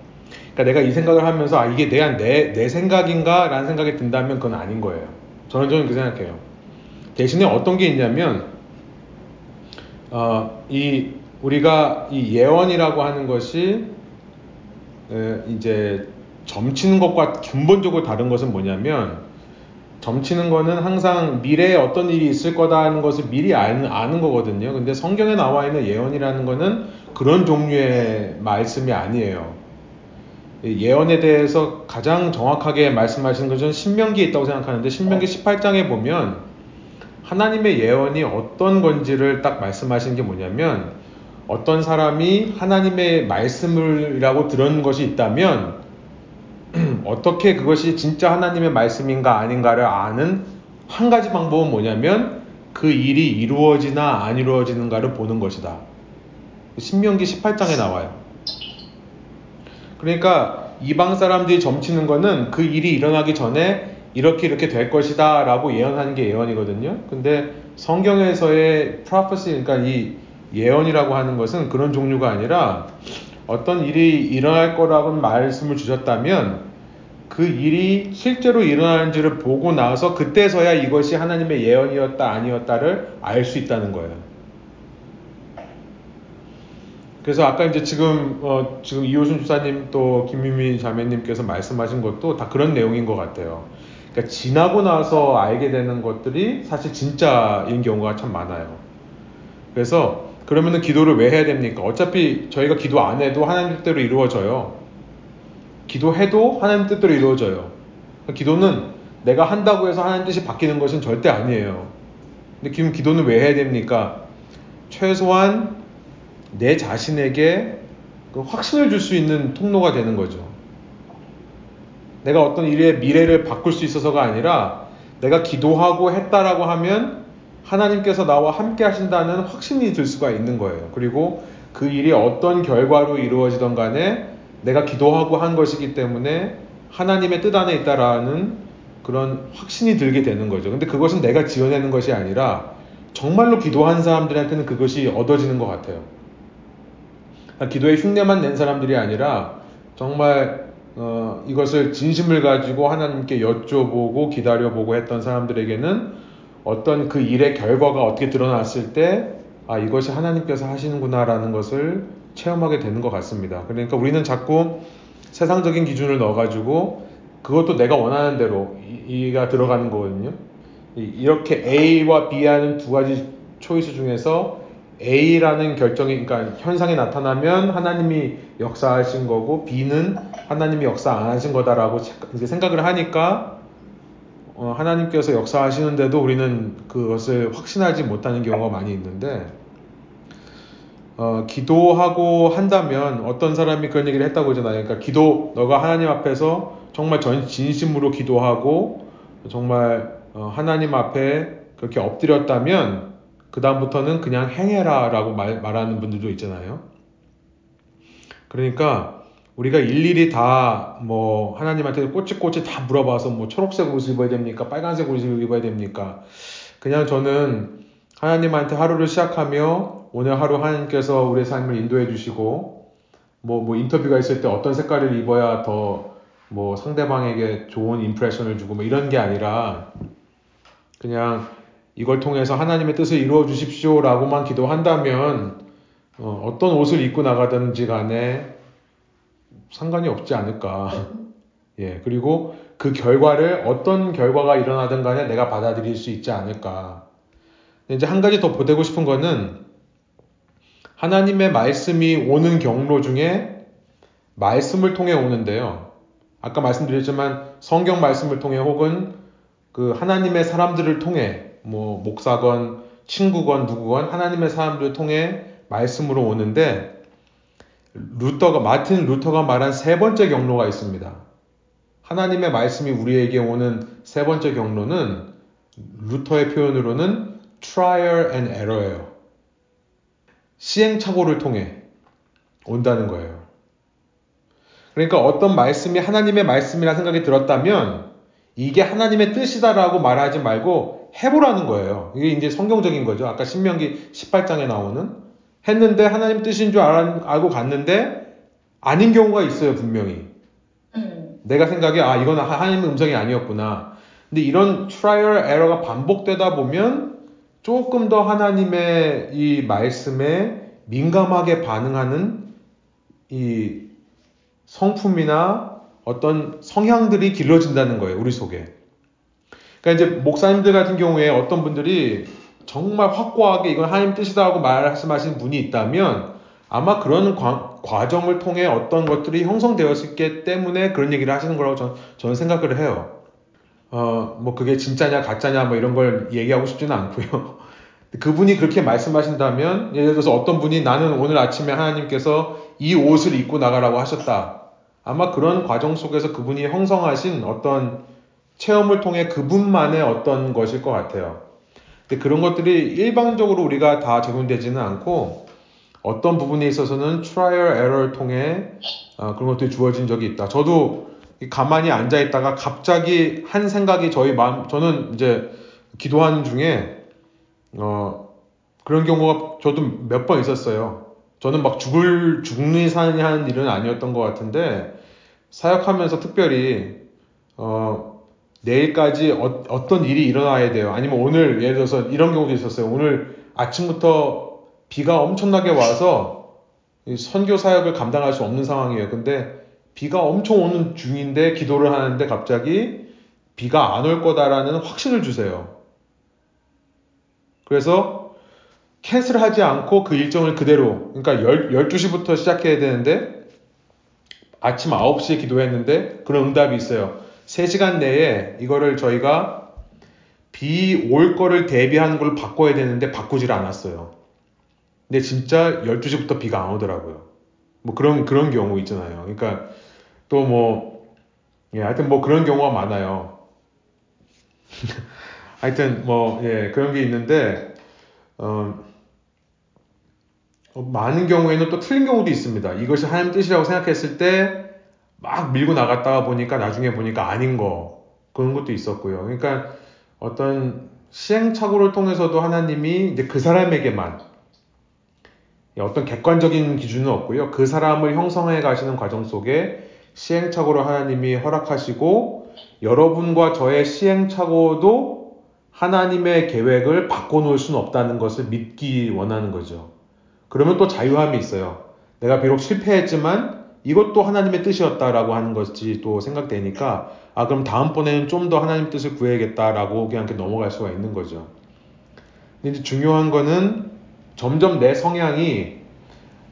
그러니까 내가 이 생각을 하면서 아 이게 내가 내, 내 생각인가라는 생각이 든다면 그건 아닌 거예요. 저는 저는 그 생각해요. 대신에 어떤 게 있냐면 어, 이 우리가 이 예언이라고 하는 것이 에, 이제 점치는 것과 근본적으로 다른 것은 뭐냐면 점치는 거는 항상 미래에 어떤 일이 있을 거다는 것을 미리 아는, 아는 거거든요. 근데 성경에 나와 있는 예언이라는 거는 그런 종류의 말씀이 아니에요. 예언에 대해서 가장 정확하게 말씀하시는 것은 신명기에 있다고 생각하는데 신명기 18장에 보면 하나님의 예언이 어떤 건지를 딱 말씀하신 게 뭐냐면 어떤 사람이 하나님의 말씀을이라고 들은 것이 있다면 어떻게 그것이 진짜 하나님의 말씀인가 아닌가를 아는 한 가지 방법은 뭐냐면 그 일이 이루어지나 안 이루어지는가를 보는 것이다. 신명기 18장에 나와요. 그러니까 이방 사람들이 점치는 거는 그 일이 일어나기 전에 이렇게 이렇게 될 것이다 라고 예언하는 게 예언이거든요. 근데 성경에서의 prophecy, 그러니까 이 예언이라고 하는 것은 그런 종류가 아니라 어떤 일이 일어날 거라고 말씀을 주셨다면 그 일이 실제로 일어나는지를 보고 나서 그때서야 이것이 하나님의 예언이었다 아니었다를 알 수 있다는 거예요. 그래서 아까 이제 지금 어, 지금 이호순 주사님 또 김유미 자매님께서 말씀하신 것도 다 그런 내용인 것 같아요. 그러니까 지나고 나서 알게 되는 것들이 사실 진짜인 경우가 참 많아요. 그래서 그러면은 기도를 왜 해야 됩니까? 어차피 저희가 기도 안 해도 하나님 뜻대로 이루어져요. 기도해도 하나님 뜻대로 이루어져요. 기도는 내가 한다고 해서 하나님 뜻이 바뀌는 것은 절대 아니에요. 근데 지금 기도는 왜 해야 됩니까? 최소한 내 자신에게 그 확신을 줄 수 있는 통로가 되는 거죠. 내가 어떤 일의 미래를 바꿀 수 있어서가 아니라 내가 기도하고 했다라고 하면 하나님께서 나와 함께 하신다는 확신이 들 수가 있는 거예요. 그리고 그 일이 어떤 결과로 이루어지던 간에 내가 기도하고 한 것이기 때문에 하나님의 뜻 안에 있다라는 그런 확신이 들게 되는 거죠. 근데 그것은 내가 지어내는 것이 아니라 정말로 기도한 사람들한테는 그것이 얻어지는 것 같아요. 기도에 흉내만 낸 사람들이 아니라 정말 어, 이것을 진심을 가지고 하나님께 여쭤보고 기다려보고 했던 사람들에게는 어떤 그 일의 결과가 어떻게 드러났을 때, 아, 이것이 하나님께서 하시는구나라는 것을 체험하게 되는 것 같습니다. 그러니까 우리는 자꾸 세상적인 기준을 넣어가지고 그것도 내가 원하는 대로 이가 들어가는 거거든요. 이렇게 A와 B 하는 두 가지 초이스 중에서 A라는 결정이, 그러니까 현상이 나타나면 하나님이 역사하신 거고 B는 하나님이 역사 안 하신 거다라고 이제 생각을 하니까 어, 하나님께서 역사하시는데도 우리는 그것을 확신하지 못하는 경우가 많이 있는데 어, 기도하고 한다면 어떤 사람이 그런 얘기를 했다고 하잖아요. 그러니까 기도 너가 하나님 앞에서 정말 전 진심으로 기도하고 정말 어, 하나님 앞에 그렇게 엎드렸다면 그 다음부터는 그냥 행해라 라고 말, 말하는 분들도 있잖아요. 그러니까 우리가 일일이 다 뭐 하나님한테 꼬치꼬치 다 물어봐서 뭐 초록색 옷을 입어야 됩니까? 빨간색 옷을 입어야 됩니까? 그냥 저는 하나님한테 하루를 시작하며 오늘 하루 하나님께서 우리의 삶을 인도해 주시고 뭐, 뭐 인터뷰가 있을 때 어떤 색깔을 입어야 더 뭐 상대방에게 좋은 임프레션을 주고 뭐 이런 게 아니라 그냥 이걸 통해서 하나님의 뜻을 이루어 주십시오 라고만 기도한다면 어, 떤 옷을 입고 나가든지 간에 상관이 없지 않을까. 예, 그리고 그 결과를 어떤 결과가 일어나든 간에 내가 받아들일 수 있지 않을까. 이제 한 가지 더 보태고 싶은 거는 하나님의 말씀이 오는 경로 중에 말씀을 통해 오는데요. 아까 말씀드렸지만 성경 말씀을 통해 혹은 그 하나님의 사람들을 통해 뭐 목사건 친구건 누구건 하나님의 사람들을 통해 말씀으로 오는데 루터가 마틴 루터가 말한 세 번째 경로가 있습니다. 하나님의 말씀이 우리에게 오는 세 번째 경로는 루터의 표현으로는 trial and error예요. 시행착오를 통해 온다는 거예요. 그러니까 어떤 말씀이 하나님의 말씀이라 생각이 들었다면 이게 하나님의 뜻이다라고 말하지 말고 해보라는 거예요. 이게 이제 성경적인 거죠. 아까 신명기 18장에 나오는 했는데 하나님 뜻인 줄 알고 갔는데 아닌 경우가 있어요, 분명히. 음. 내가 생각에 아, 이건 하나님의 음성이 아니었구나. 근데 이런 trial error가 반복되다 보면 조금 더 하나님의 이 말씀에 민감하게 반응하는 이 성품이나 어떤 성향들이 길러진다는 거예요, 우리 속에. 그러니까 이제 목사님들 같은 경우에 어떤 분들이 정말 확고하게 이건 하나님 뜻이다라고 말씀하신 분이 있다면 아마 그런 과, 정을 통해 어떤 것들이 형성되었기 때문에 그런 얘기를 하시는 거라고 전, 저는 생각을 해요. 어, 뭐 그게 진짜냐 가짜냐 뭐 이런 걸 얘기하고 싶지는 않고요. 그분이 그렇게 말씀하신다면 예를 들어서 어떤 분이 나는 오늘 아침에 하나님께서 이 옷을 입고 나가라고 하셨다. 아마 그런 과정 속에서 그분이 형성하신 어떤 체험을 통해 그분만의 어떤 것일 것 같아요. 근데 그런 것들이 일방적으로 우리가 다 적용되지는 않고 어떤 부분에 있어서는 trial error를 통해 어, 그런 것들이 주어진 적이 있다. 저도 가만히 앉아 있다가 갑자기 한 생각이 저희 마음, 저는 이제 기도하는 중에 어, 그런 경우가 저도 몇 번 있었어요. 저는 막 죽을 죽는 사느니 하는 일은 아니었던 것 같은데 사역하면서 특별히 어, 내일까지 어, 떤 일이 일어나야 돼요. 아니면 오늘 예를 들어서 이런 경우도 있었어요. 오늘 아침부터 비가 엄청나게 와서 선교 사역을 감당할 수 없는 상황이에요. 근데 비가 엄청 오는 중인데 기도를 하는데 갑자기 비가 안 올 거다라는 확신을 주세요. 그래서 캔슬 하지 않고 그 일정을 그대로 그러니까 12시부터 시작해야 되는데 아침 9시에 기도했는데 그런 응답이 있어요. 3시간 내에 이거를 저희가 비 올 거를 대비하는 걸 바꿔야 되는데 바꾸질 않았어요. 근데 진짜 12시부터 비가 안 오더라고요. 뭐 그런 그런 경우 있잖아요. 그러니까 또 뭐 예, 하여튼 뭐 그런 경우가 많아요. 하여튼 뭐 예, 그런 게 있는데 어, 어, 많은 경우에는 또 틀린 경우도 있습니다. 이것이 하나님 뜻이라고 생각했을 때 막 밀고 나갔다가 보니까 나중에 보니까 아닌 거 그런 것도 있었고요. 그러니까 어떤 시행착오를 통해서도 하나님이 이제 그 사람에게만 어떤 객관적인 기준은 없고요. 그 사람을 형성해 가시는 과정 속에 시행착오로 하나님이 허락하시고 여러분과 저의 시행착오도 하나님의 계획을 바꿔놓을 수는 없다는 것을 믿기 원하는 거죠. 그러면 또 자유함이 있어요. 내가 비록 실패했지만 이것도 하나님의 뜻이었다라고 하는 것이 또 생각되니까 아 그럼 다음번에는 좀 더 하나님 뜻을 구해야겠다라고 그냥 이렇게 넘어갈 수가 있는 거죠. 근데 이제 중요한 거는 점점 내 성향이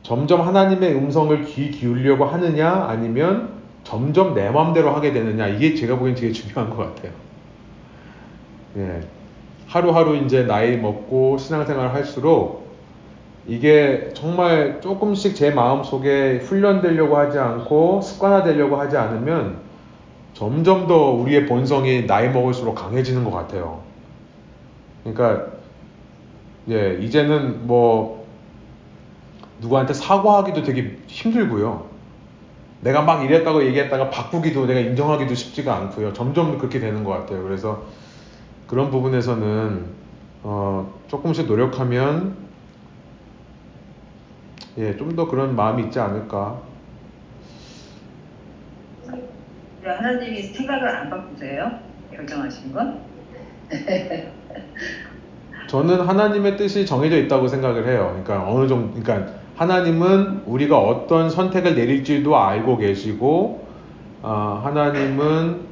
점점 하나님의 음성을 귀 기울려고 하느냐 아니면 점점 내 마음대로 하게 되느냐 이게 제가 보기엔 되게 중요한 것 같아요. 예. 하루하루 이제 나이 먹고 신앙생활을 할수록 이게 정말 조금씩 제 마음 속에 훈련되려고 하지 않고 습관화되려고 하지 않으면 점점 더 우리의 본성이 나이 먹을수록 강해지는 것 같아요. 그러니까 예 이제는 뭐 누구한테 사과하기도 되게 힘들고요. 내가 막 이랬다고 얘기했다가 바꾸기도 내가 인정하기도 쉽지가 않고요. 점점 그렇게 되는 것 같아요. 그래서 그런 부분에서는 어, 조금씩 노력하면 예, 좀 더 그런 마음이 있지 않을까. 하나님이 생각을 안 바꾸세요? 결정하신 건? 저는 하나님의 뜻이 정해져 있다고 생각을 해요. 그러니까 어느 정도, 그러니까 하나님은 우리가 어떤 선택을 내릴지도 알고 계시고, 어, 하나님은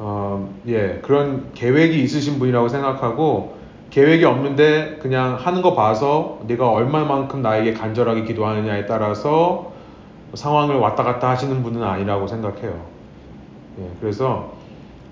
어, 예 그런 계획이 있으신 분이라고 생각하고 계획이 없는데 그냥 하는 거 봐서 네가 얼마만큼 나에게 간절하게 기도하느냐에 따라서 상황을 왔다 갔다 하시는 분은 아니라고 생각해요. 예, 그래서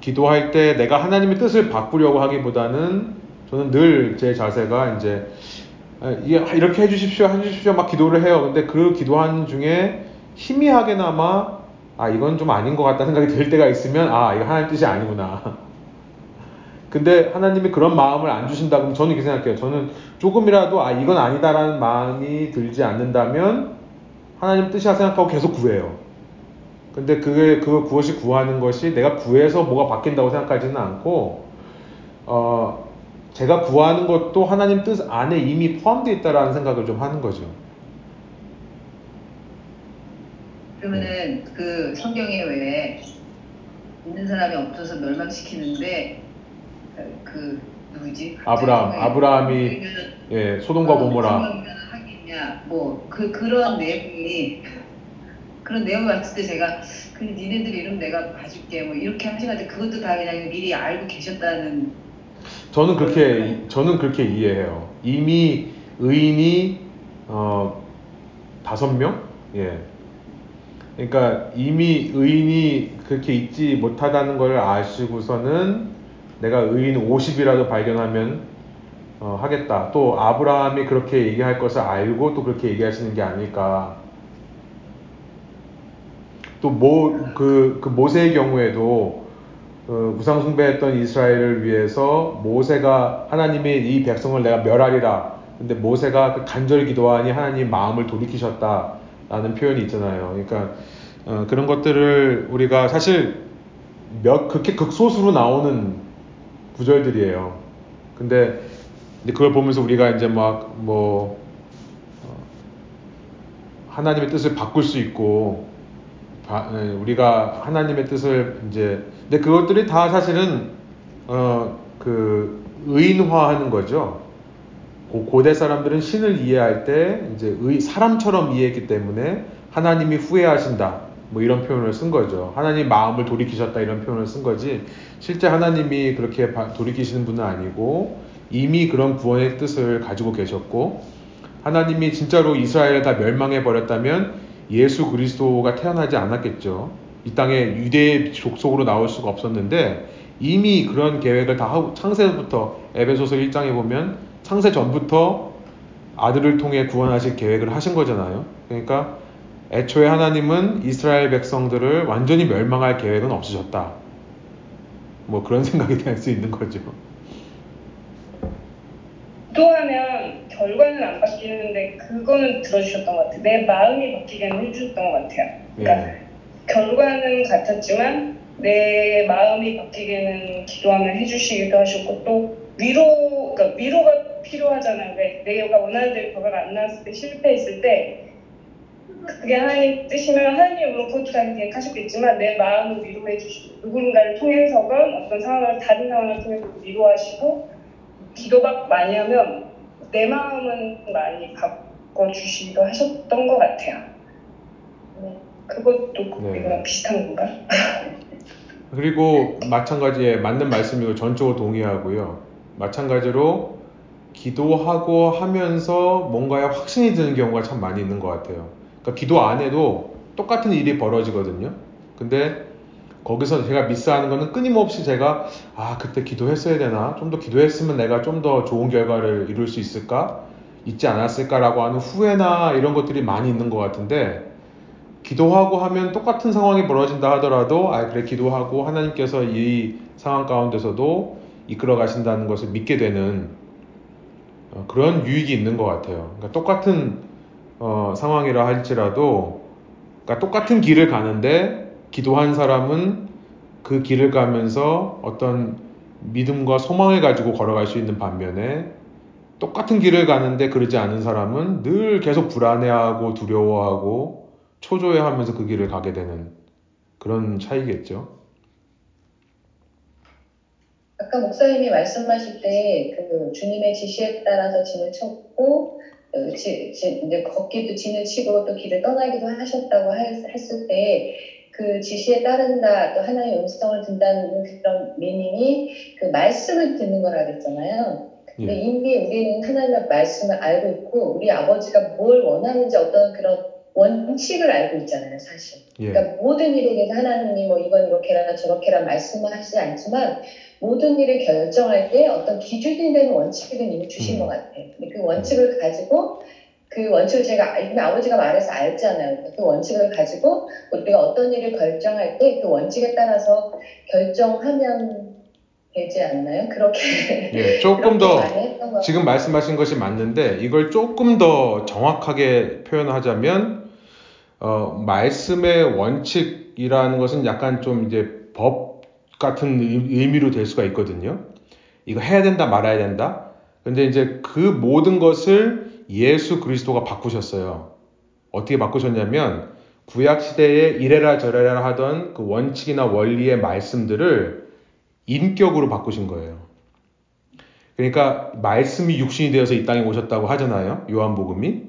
기도할 때 내가 하나님의 뜻을 바꾸려고 하기보다는 저는 늘 제 자세가 이제 아, 이렇게 해주십시오, 해주십시오 막 기도를 해요. 근데 그 기도하는 중에 희미하게나마 아 이건 좀 아닌 것 같다 생각이 들 때가 있으면 아 이거 하나님 뜻이 아니구나. 근데 하나님이 그런 마음을 안 주신다 그러면 저는 이렇게 생각해요. 저는 조금이라도 아 이건 아니다라는 마음이 들지 않는다면 하나님 뜻이라 생각하고 계속 구해요. 근데 그게 그 그것이 구하는 것이 내가 구해서 뭐가 바뀐다고 생각하지는 않고 어 제가 구하는 것도 하나님 뜻 안에 이미 포함되어 있다라는 생각을 좀 하는 거죠. 그러면은 그 성경에 왜 있는 사람이 없어서 멸망시키는데 그 누구지? 아브라함, 아브라함이 예, 소돔과 어, 고모라. 하겠냐, 뭐그 그런 내용이 그런 내용을 봤을 때 제가 그 니네들 이름 내가 봐줄게 뭐 이렇게 하시는데 그것도 다 그냥 미리 알고 계셨다는. 저는 그렇게 저는 그렇게 이해해요. 이미 의인이 어 다섯 명, 예. 그러니까 이미 의인이 그렇게 있지 못하다는 걸 아시고서는 내가 의인 50이라도 발견하면 어, 하겠다. 또 아브라함이 그렇게 얘기할 것을 알고 또 그렇게 얘기하시는 게 아닐까. 또 모 그 그 모세의 경우에도 그 우상숭배했던 이스라엘을 위해서 모세가 하나님이 이 백성을 내가 멸하리라. 근데 모세가 그 간절히 기도하니 하나님 마음을 돌이키셨다라는 표현이 있잖아요. 그러니까 어, 그런 것들을 우리가 사실 몇 그렇게 극소수로 나오는 구절들이에요. 근데 그걸 보면서 우리가 이제 막뭐 어, 하나님의 뜻을 바꿀 수 있고 예, 우리가 하나님의 뜻을 이제 근데 그것들이 다 사실은 어 그 의인화하는 거죠. 고 대 사람들은 신을 이해할 때 이제 의, 사람처럼 이해했기 때문에 하나님이 후회하신다. 뭐 이런 표현을 쓴 거죠. 하나님 마음을 돌이키셨다 이런 표현을 쓴 거지. 실제 하나님이 그렇게 돌이키시는 분은 아니고 이미 그런 구원의 뜻을 가지고 계셨고 하나님이 진짜로 이스라엘을 다 멸망해 버렸다면 예수 그리스도가 태어나지 않았겠죠. 이 땅에 유대의 족속으로 나올 수가 없었는데 이미 그런 계획을 다 하고 창세부터 에베소서 1장에 보면 창세 전부터 아들을 통해 구원하실 계획을 하신 거잖아요. 그러니까 애초에 하나님은 이스라엘 백성들을 완전히 멸망할 계획은 없으셨다. 뭐 그런 생각이 될수 있는 거죠. 기도하면 결과는 안 바뀌는데 그거는 들어주셨던 것 같아요. 내 마음이 바뀌게는 해주셨던 것 같아요. 그러니까 예. 결과는 같았지만 내 마음이 바뀌게는 기도하면 해주시기도 하셨고 또 위로, 그러니까 위로가 필요하잖아요. 왜 내가 원하는 대로 결과가 안 나왔을 때 실패했을 때 그게 하나님 뜻이면 하나님이 물론 그것도 다 계획하셨겠지만 내 마음을 위로해 주시고 누군가를 통해서건 어떤 상황을 다른 상황을 통해서 위로하시고 기도가 많이 하면 내 마음은 많이 바꿔 주시기도 하셨던 것 같아요. 네, 그것도 네. 이거랑 비슷한 건가? 그리고 마찬가지에 맞는 말씀이고 전적으로 동의하고요. 마찬가지로 기도하고 하면서 뭔가에 확신이 드는 경우가 참 많이 있는 것 같아요. 그러니까 기도 안 해도 똑같은 일이 벌어지거든요. 근데 거기서 제가 미스하는 거는 끊임없이 제가 아 그때 기도했어야 되나 좀 더 기도했으면 내가 좀 더 좋은 결과를 이룰 수 있을까 있지 않았을까라고 하는 후회나 이런 것들이 많이 있는 것 같은데 기도하고 하면 똑같은 상황이 벌어진다 하더라도 아 그래 기도하고 하나님께서 이 상황 가운데서도 이끌어 가신다는 것을 믿게 되는 어, 그런 유익이 있는 것 같아요. 그러니까 똑같은 어, 상황이라 할지라도 그러니까 똑같은 길을 가는데 기도한 사람은 그 길을 가면서 어떤 믿음과 소망을 가지고 걸어갈 수 있는 반면에 똑같은 길을 가는데 그러지 않은 사람은 늘 계속 불안해하고 두려워하고 초조해하면서 그 길을 가게 되는 그런 차이겠죠. 아까 목사님이 말씀하실 때 그 주님의 지시에 따라서 진을 쳤고 어, 지, 지, 이제 걷기도 진을 치고 또 길을 떠나기도 하셨다고 했을 때 그 지시에 따른다 또 하나의 음성을 듣는다는 그런 미닝이 그 말씀을 듣는 거라 그랬잖아요. 근데 예. 이미 우리는 하나님의 말씀을 알고 있고 우리 아버지가 뭘 원하는지 어떤 그런 원칙을 알고 있잖아요, 사실. 예. 그러니까 모든 일에 대해서 하나님이 뭐 이건 이렇게라 저렇게라 말씀하시지 않지만 모든 일을 결정할 때 어떤 기준이 되는 원칙을 이미 주신 음. 것 같아요. 근데 그 원칙을 가지고 그 원칙을 제가 이미 아버지가 말해서 알잖아요. 그 원칙을 가지고 우리가 어떤 일을 결정할 때 그 원칙에 따라서 결정하면 되지 않나요? 그렇게 예, 조금 그렇게 더 지금 말씀하신 것이 맞는데 이걸 조금 더 정확하게 표현하자면 어, 말씀의 원칙이라는 것은 약간 좀 이제 법 같은 의- 의미로 될 수가 있거든요. 이거 해야 된다 말아야 된다. 근데 이제 그 모든 것을 예수 그리스도가 바꾸셨어요. 어떻게 바꾸셨냐면 구약 시대에 이래라 저래라 하던 그 원칙이나 원리의 말씀들을 인격으로 바꾸신 거예요. 그러니까 말씀이 육신이 되어서 이 땅에 오셨다고 하잖아요. 요한복음이.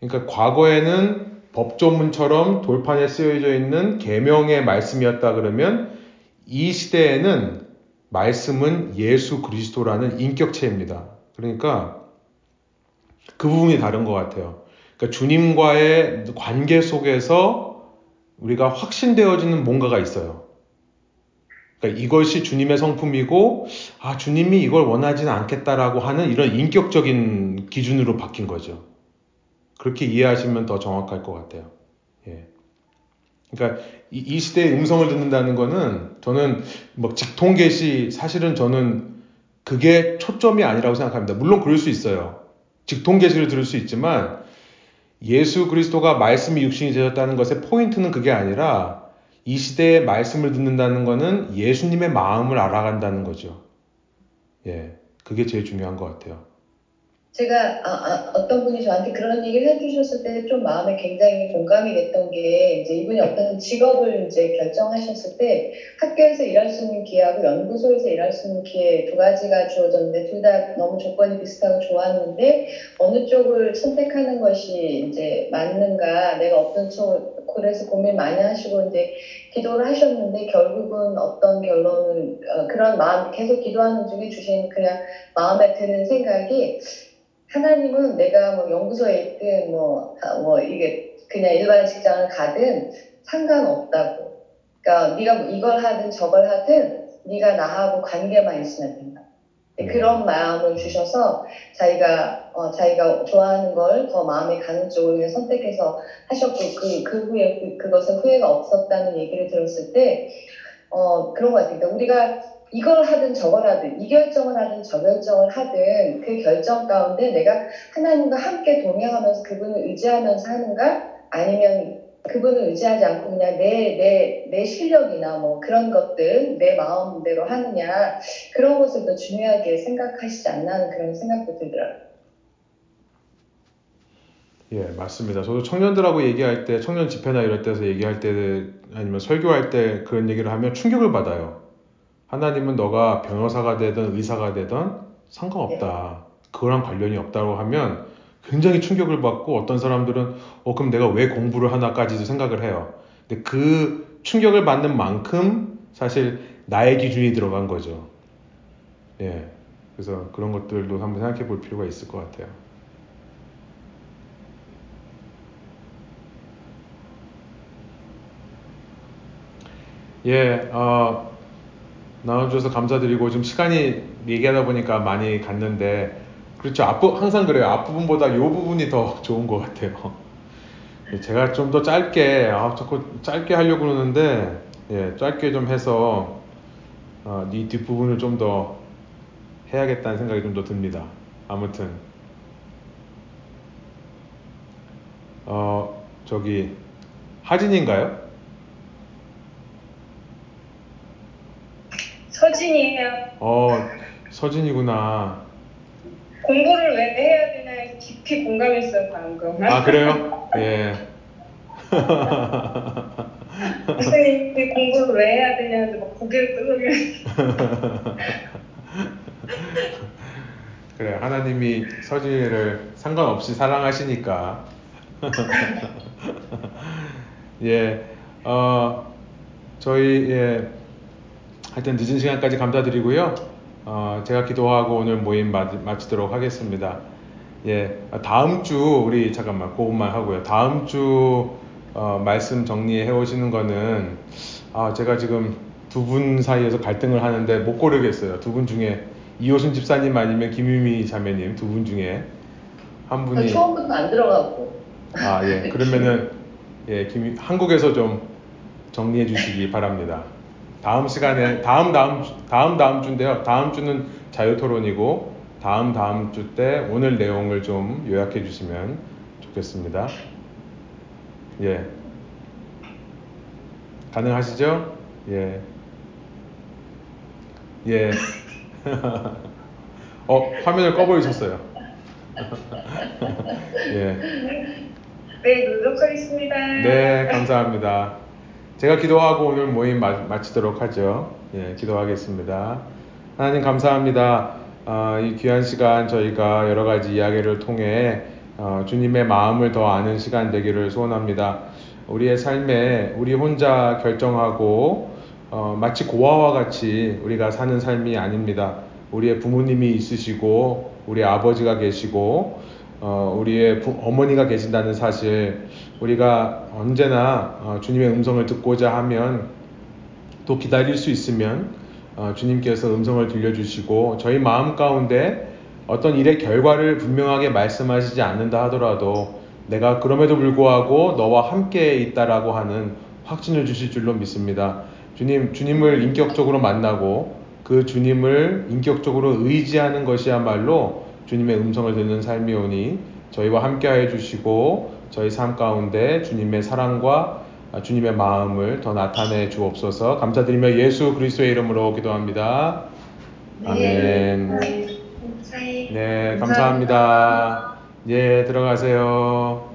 그러니까 과거에는 법조문처럼 돌판에 쓰여져 있는 계명의 말씀이었다 그러면 이 시대에는 말씀은 예수 그리스도라는 인격체입니다. 그러니까 그 부분이 다른 것 같아요. 그러니까 주님과의 관계 속에서 우리가 확신되어지는 뭔가가 있어요. 그러니까 이것이 주님의 성품이고, 아, 주님이 이걸 원하지는 않겠다라고 하는 이런 인격적인 기준으로 바뀐 거죠. 그렇게 이해하시면 더 정확할 것 같아요. 예. 그러니까 이, 이 시대의 음성을 듣는다는 거는 저는 뭐 직통계시 사실은 저는 그게 초점이 아니라고 생각합니다. 물론 그럴 수 있어요. 직통계시를 들을 수 있지만 예수 그리스도가 말씀이 육신이 되었다는 것의 포인트는 그게 아니라 이 시대의 말씀을 듣는다는 것은 예수님의 마음을 알아간다는 거죠. 예. 그게 제일 중요한 것 같아요. 제가 아, 아, 어떤 분이 저한테 그런 얘기를 해주셨을 때 좀 마음에 굉장히 공감이 됐던 게 이제 이분이 어떤 직업을 이제 결정하셨을 때 학교에서 일할 수 있는 기회하고 연구소에서 일할 수 있는 기회 두 가지가 주어졌는데 둘 다 너무 조건이 비슷하고 좋았는데 어느 쪽을 선택하는 것이 이제 맞는가 내가 어떤 쪽 그래서 고민 많이 하시고 이제 기도를 하셨는데 결국은 어떤 결론을 어, 그런 마음 계속 기도하는 중에 주신 그냥 마음에 드는 생각이 하나님은 내가 뭐 연구소에 있든 뭐, 아, 뭐 이게 그냥 일반 직장을 가든 상관없다고. 그러니까 네가 뭐 이걸 하든 저걸 하든 네가 나하고 관계만 있으면 된다. 네, 그런 마음을 주셔서 자기가 어, 자기가 좋아하는 걸 더 마음에 가는 쪽을 선택해서 하셨고 그, 그 후에 그, 그것에 후회가 없었다는 얘기를 들었을 때 어, 그런 것 같아요. 그러니까 우리가 이걸 하든 저걸 하든 이 결정을 하든 저 결정을 하든 그 결정 가운데 내가 하나님과 함께 동행하면서 그분을 의지하면서 하는가 아니면 그분을 의지하지 않고 그냥 내, 내, 내 실력이나 뭐 그런 것들, 내 마음대로 하느냐, 그런 것을 더 중요하게 생각하시지 않나 하는 그런 생각도 들더라고요. 예, 맞습니다. 저도 청년들하고 얘기할 때, 청년 집회나 이럴 때서 얘기할 때, 아니면 설교할 때 그런 얘기를 하면 충격을 받아요. 하나님은 너가 변호사가 되든 의사가 되든 상관없다. 그거랑 관련이 없다고 하면 굉장히 충격을 받고 어떤 사람들은 어 그럼 내가 왜 공부를 하나까지도 생각을 해요. 근데 그 충격을 받는 만큼 사실 나의 기준이 들어간 거죠. 예. 그래서 그런 것들도 한번 생각해 볼 필요가 있을 것 같아요. 예, 어, 나와주셔서 감사드리고 지금 시간이 얘기하다 보니까 많이 갔는데 그렇죠. 앞부 항상 그래요. 앞부분보다 이 부분이 더 좋은 것 같아요. 제가 좀 더 짧게 아, 자꾸 짧게 하려고 그러는데 예, 짧게 좀 해서 어, 이 뒷부분을 좀 더 해야겠다는 생각이 좀 더 듭니다. 아무튼 어 저기 하진인가요? 서진이에요. 어 서진이구나. 공부를 왜 해야 되나 해서 깊이 공감했어요 방금. 아 그래요? 예. 교수님이 공부를 왜 해야 되냐는데 막 고개를 끄덕이면서 그래 하나님이 서진이를 상관없이 사랑하시니까 예, 어, 저희 예, 하여튼 늦은 시간까지 감사드리고요. 어, 제가 기도하고 오늘 모임 마치도록 하겠습니다. 예, 다음 주 우리 잠깐만 그것만 하고요. 다음 주 어, 말씀 정리해 오시는 거는 아, 제가 지금 두 분 사이에서 갈등을 하는데 못 고르겠어요. 두 분 중에 이호순 집사님 아니면 김유미 자매님 두 분 중에 한 분이 처음부터 안 들어가고. 아, 예. 그러면은 예, 김 한국에서 좀 정리해 주시기 바랍니다. 다음 시간에 다음 다음 다음 다음 주인데요. 다음 주는 자유 토론이고 다음 다음 주 때 오늘 내용을 좀 요약해 주시면 좋겠습니다. 예. 가능하시죠? 예. 예. 어, 화면을 꺼버리셨어요. 예. 네 노력하겠습니다. 네, 감사합니다. 제가 기도하고 오늘 모임 마 치도록 하죠. 예, 기도하겠습니다. 하나님 감사합니다. 어, 이 귀한 시간 저희가 여러 가지 이야기를 통해 어, 주님의 마음을 더 아는 시간 되기를 소원합니다. 우리의 삶에 우리 혼자 결정하고 어, 마치 고아와 같이 우리가 사는 삶이 아닙니다. 우리의 부모님이 있으시고 우리 아버지가 계시고 어, 우리의 부, 어머니가 계신다는 사실 우리가 언제나 어, 주님의 음성을 듣고자 하면 또 기다릴 수 있으면 어, 주님께서 음성을 들려주시고 저희 마음 가운데 어떤 일의 결과를 분명하게 말씀하시지 않는다 하더라도 내가 그럼에도 불구하고 너와 함께 있다라고 하는 확신을 주실 줄로 믿습니다. 주님, 주님을 인격적으로 만나고 그 주님을 인격적으로 의지하는 것이야말로 주님의 음성을 듣는 삶이오니 저희와 함께 해 주시고 저희 삶 가운데 주님의 사랑과 아, 주님의 마음을 더 나타내 주옵소서 감사드리며 예수 그리스도의 이름으로 기도합니다. 아멘. 네, 감사합니다. 예, 들어가세요.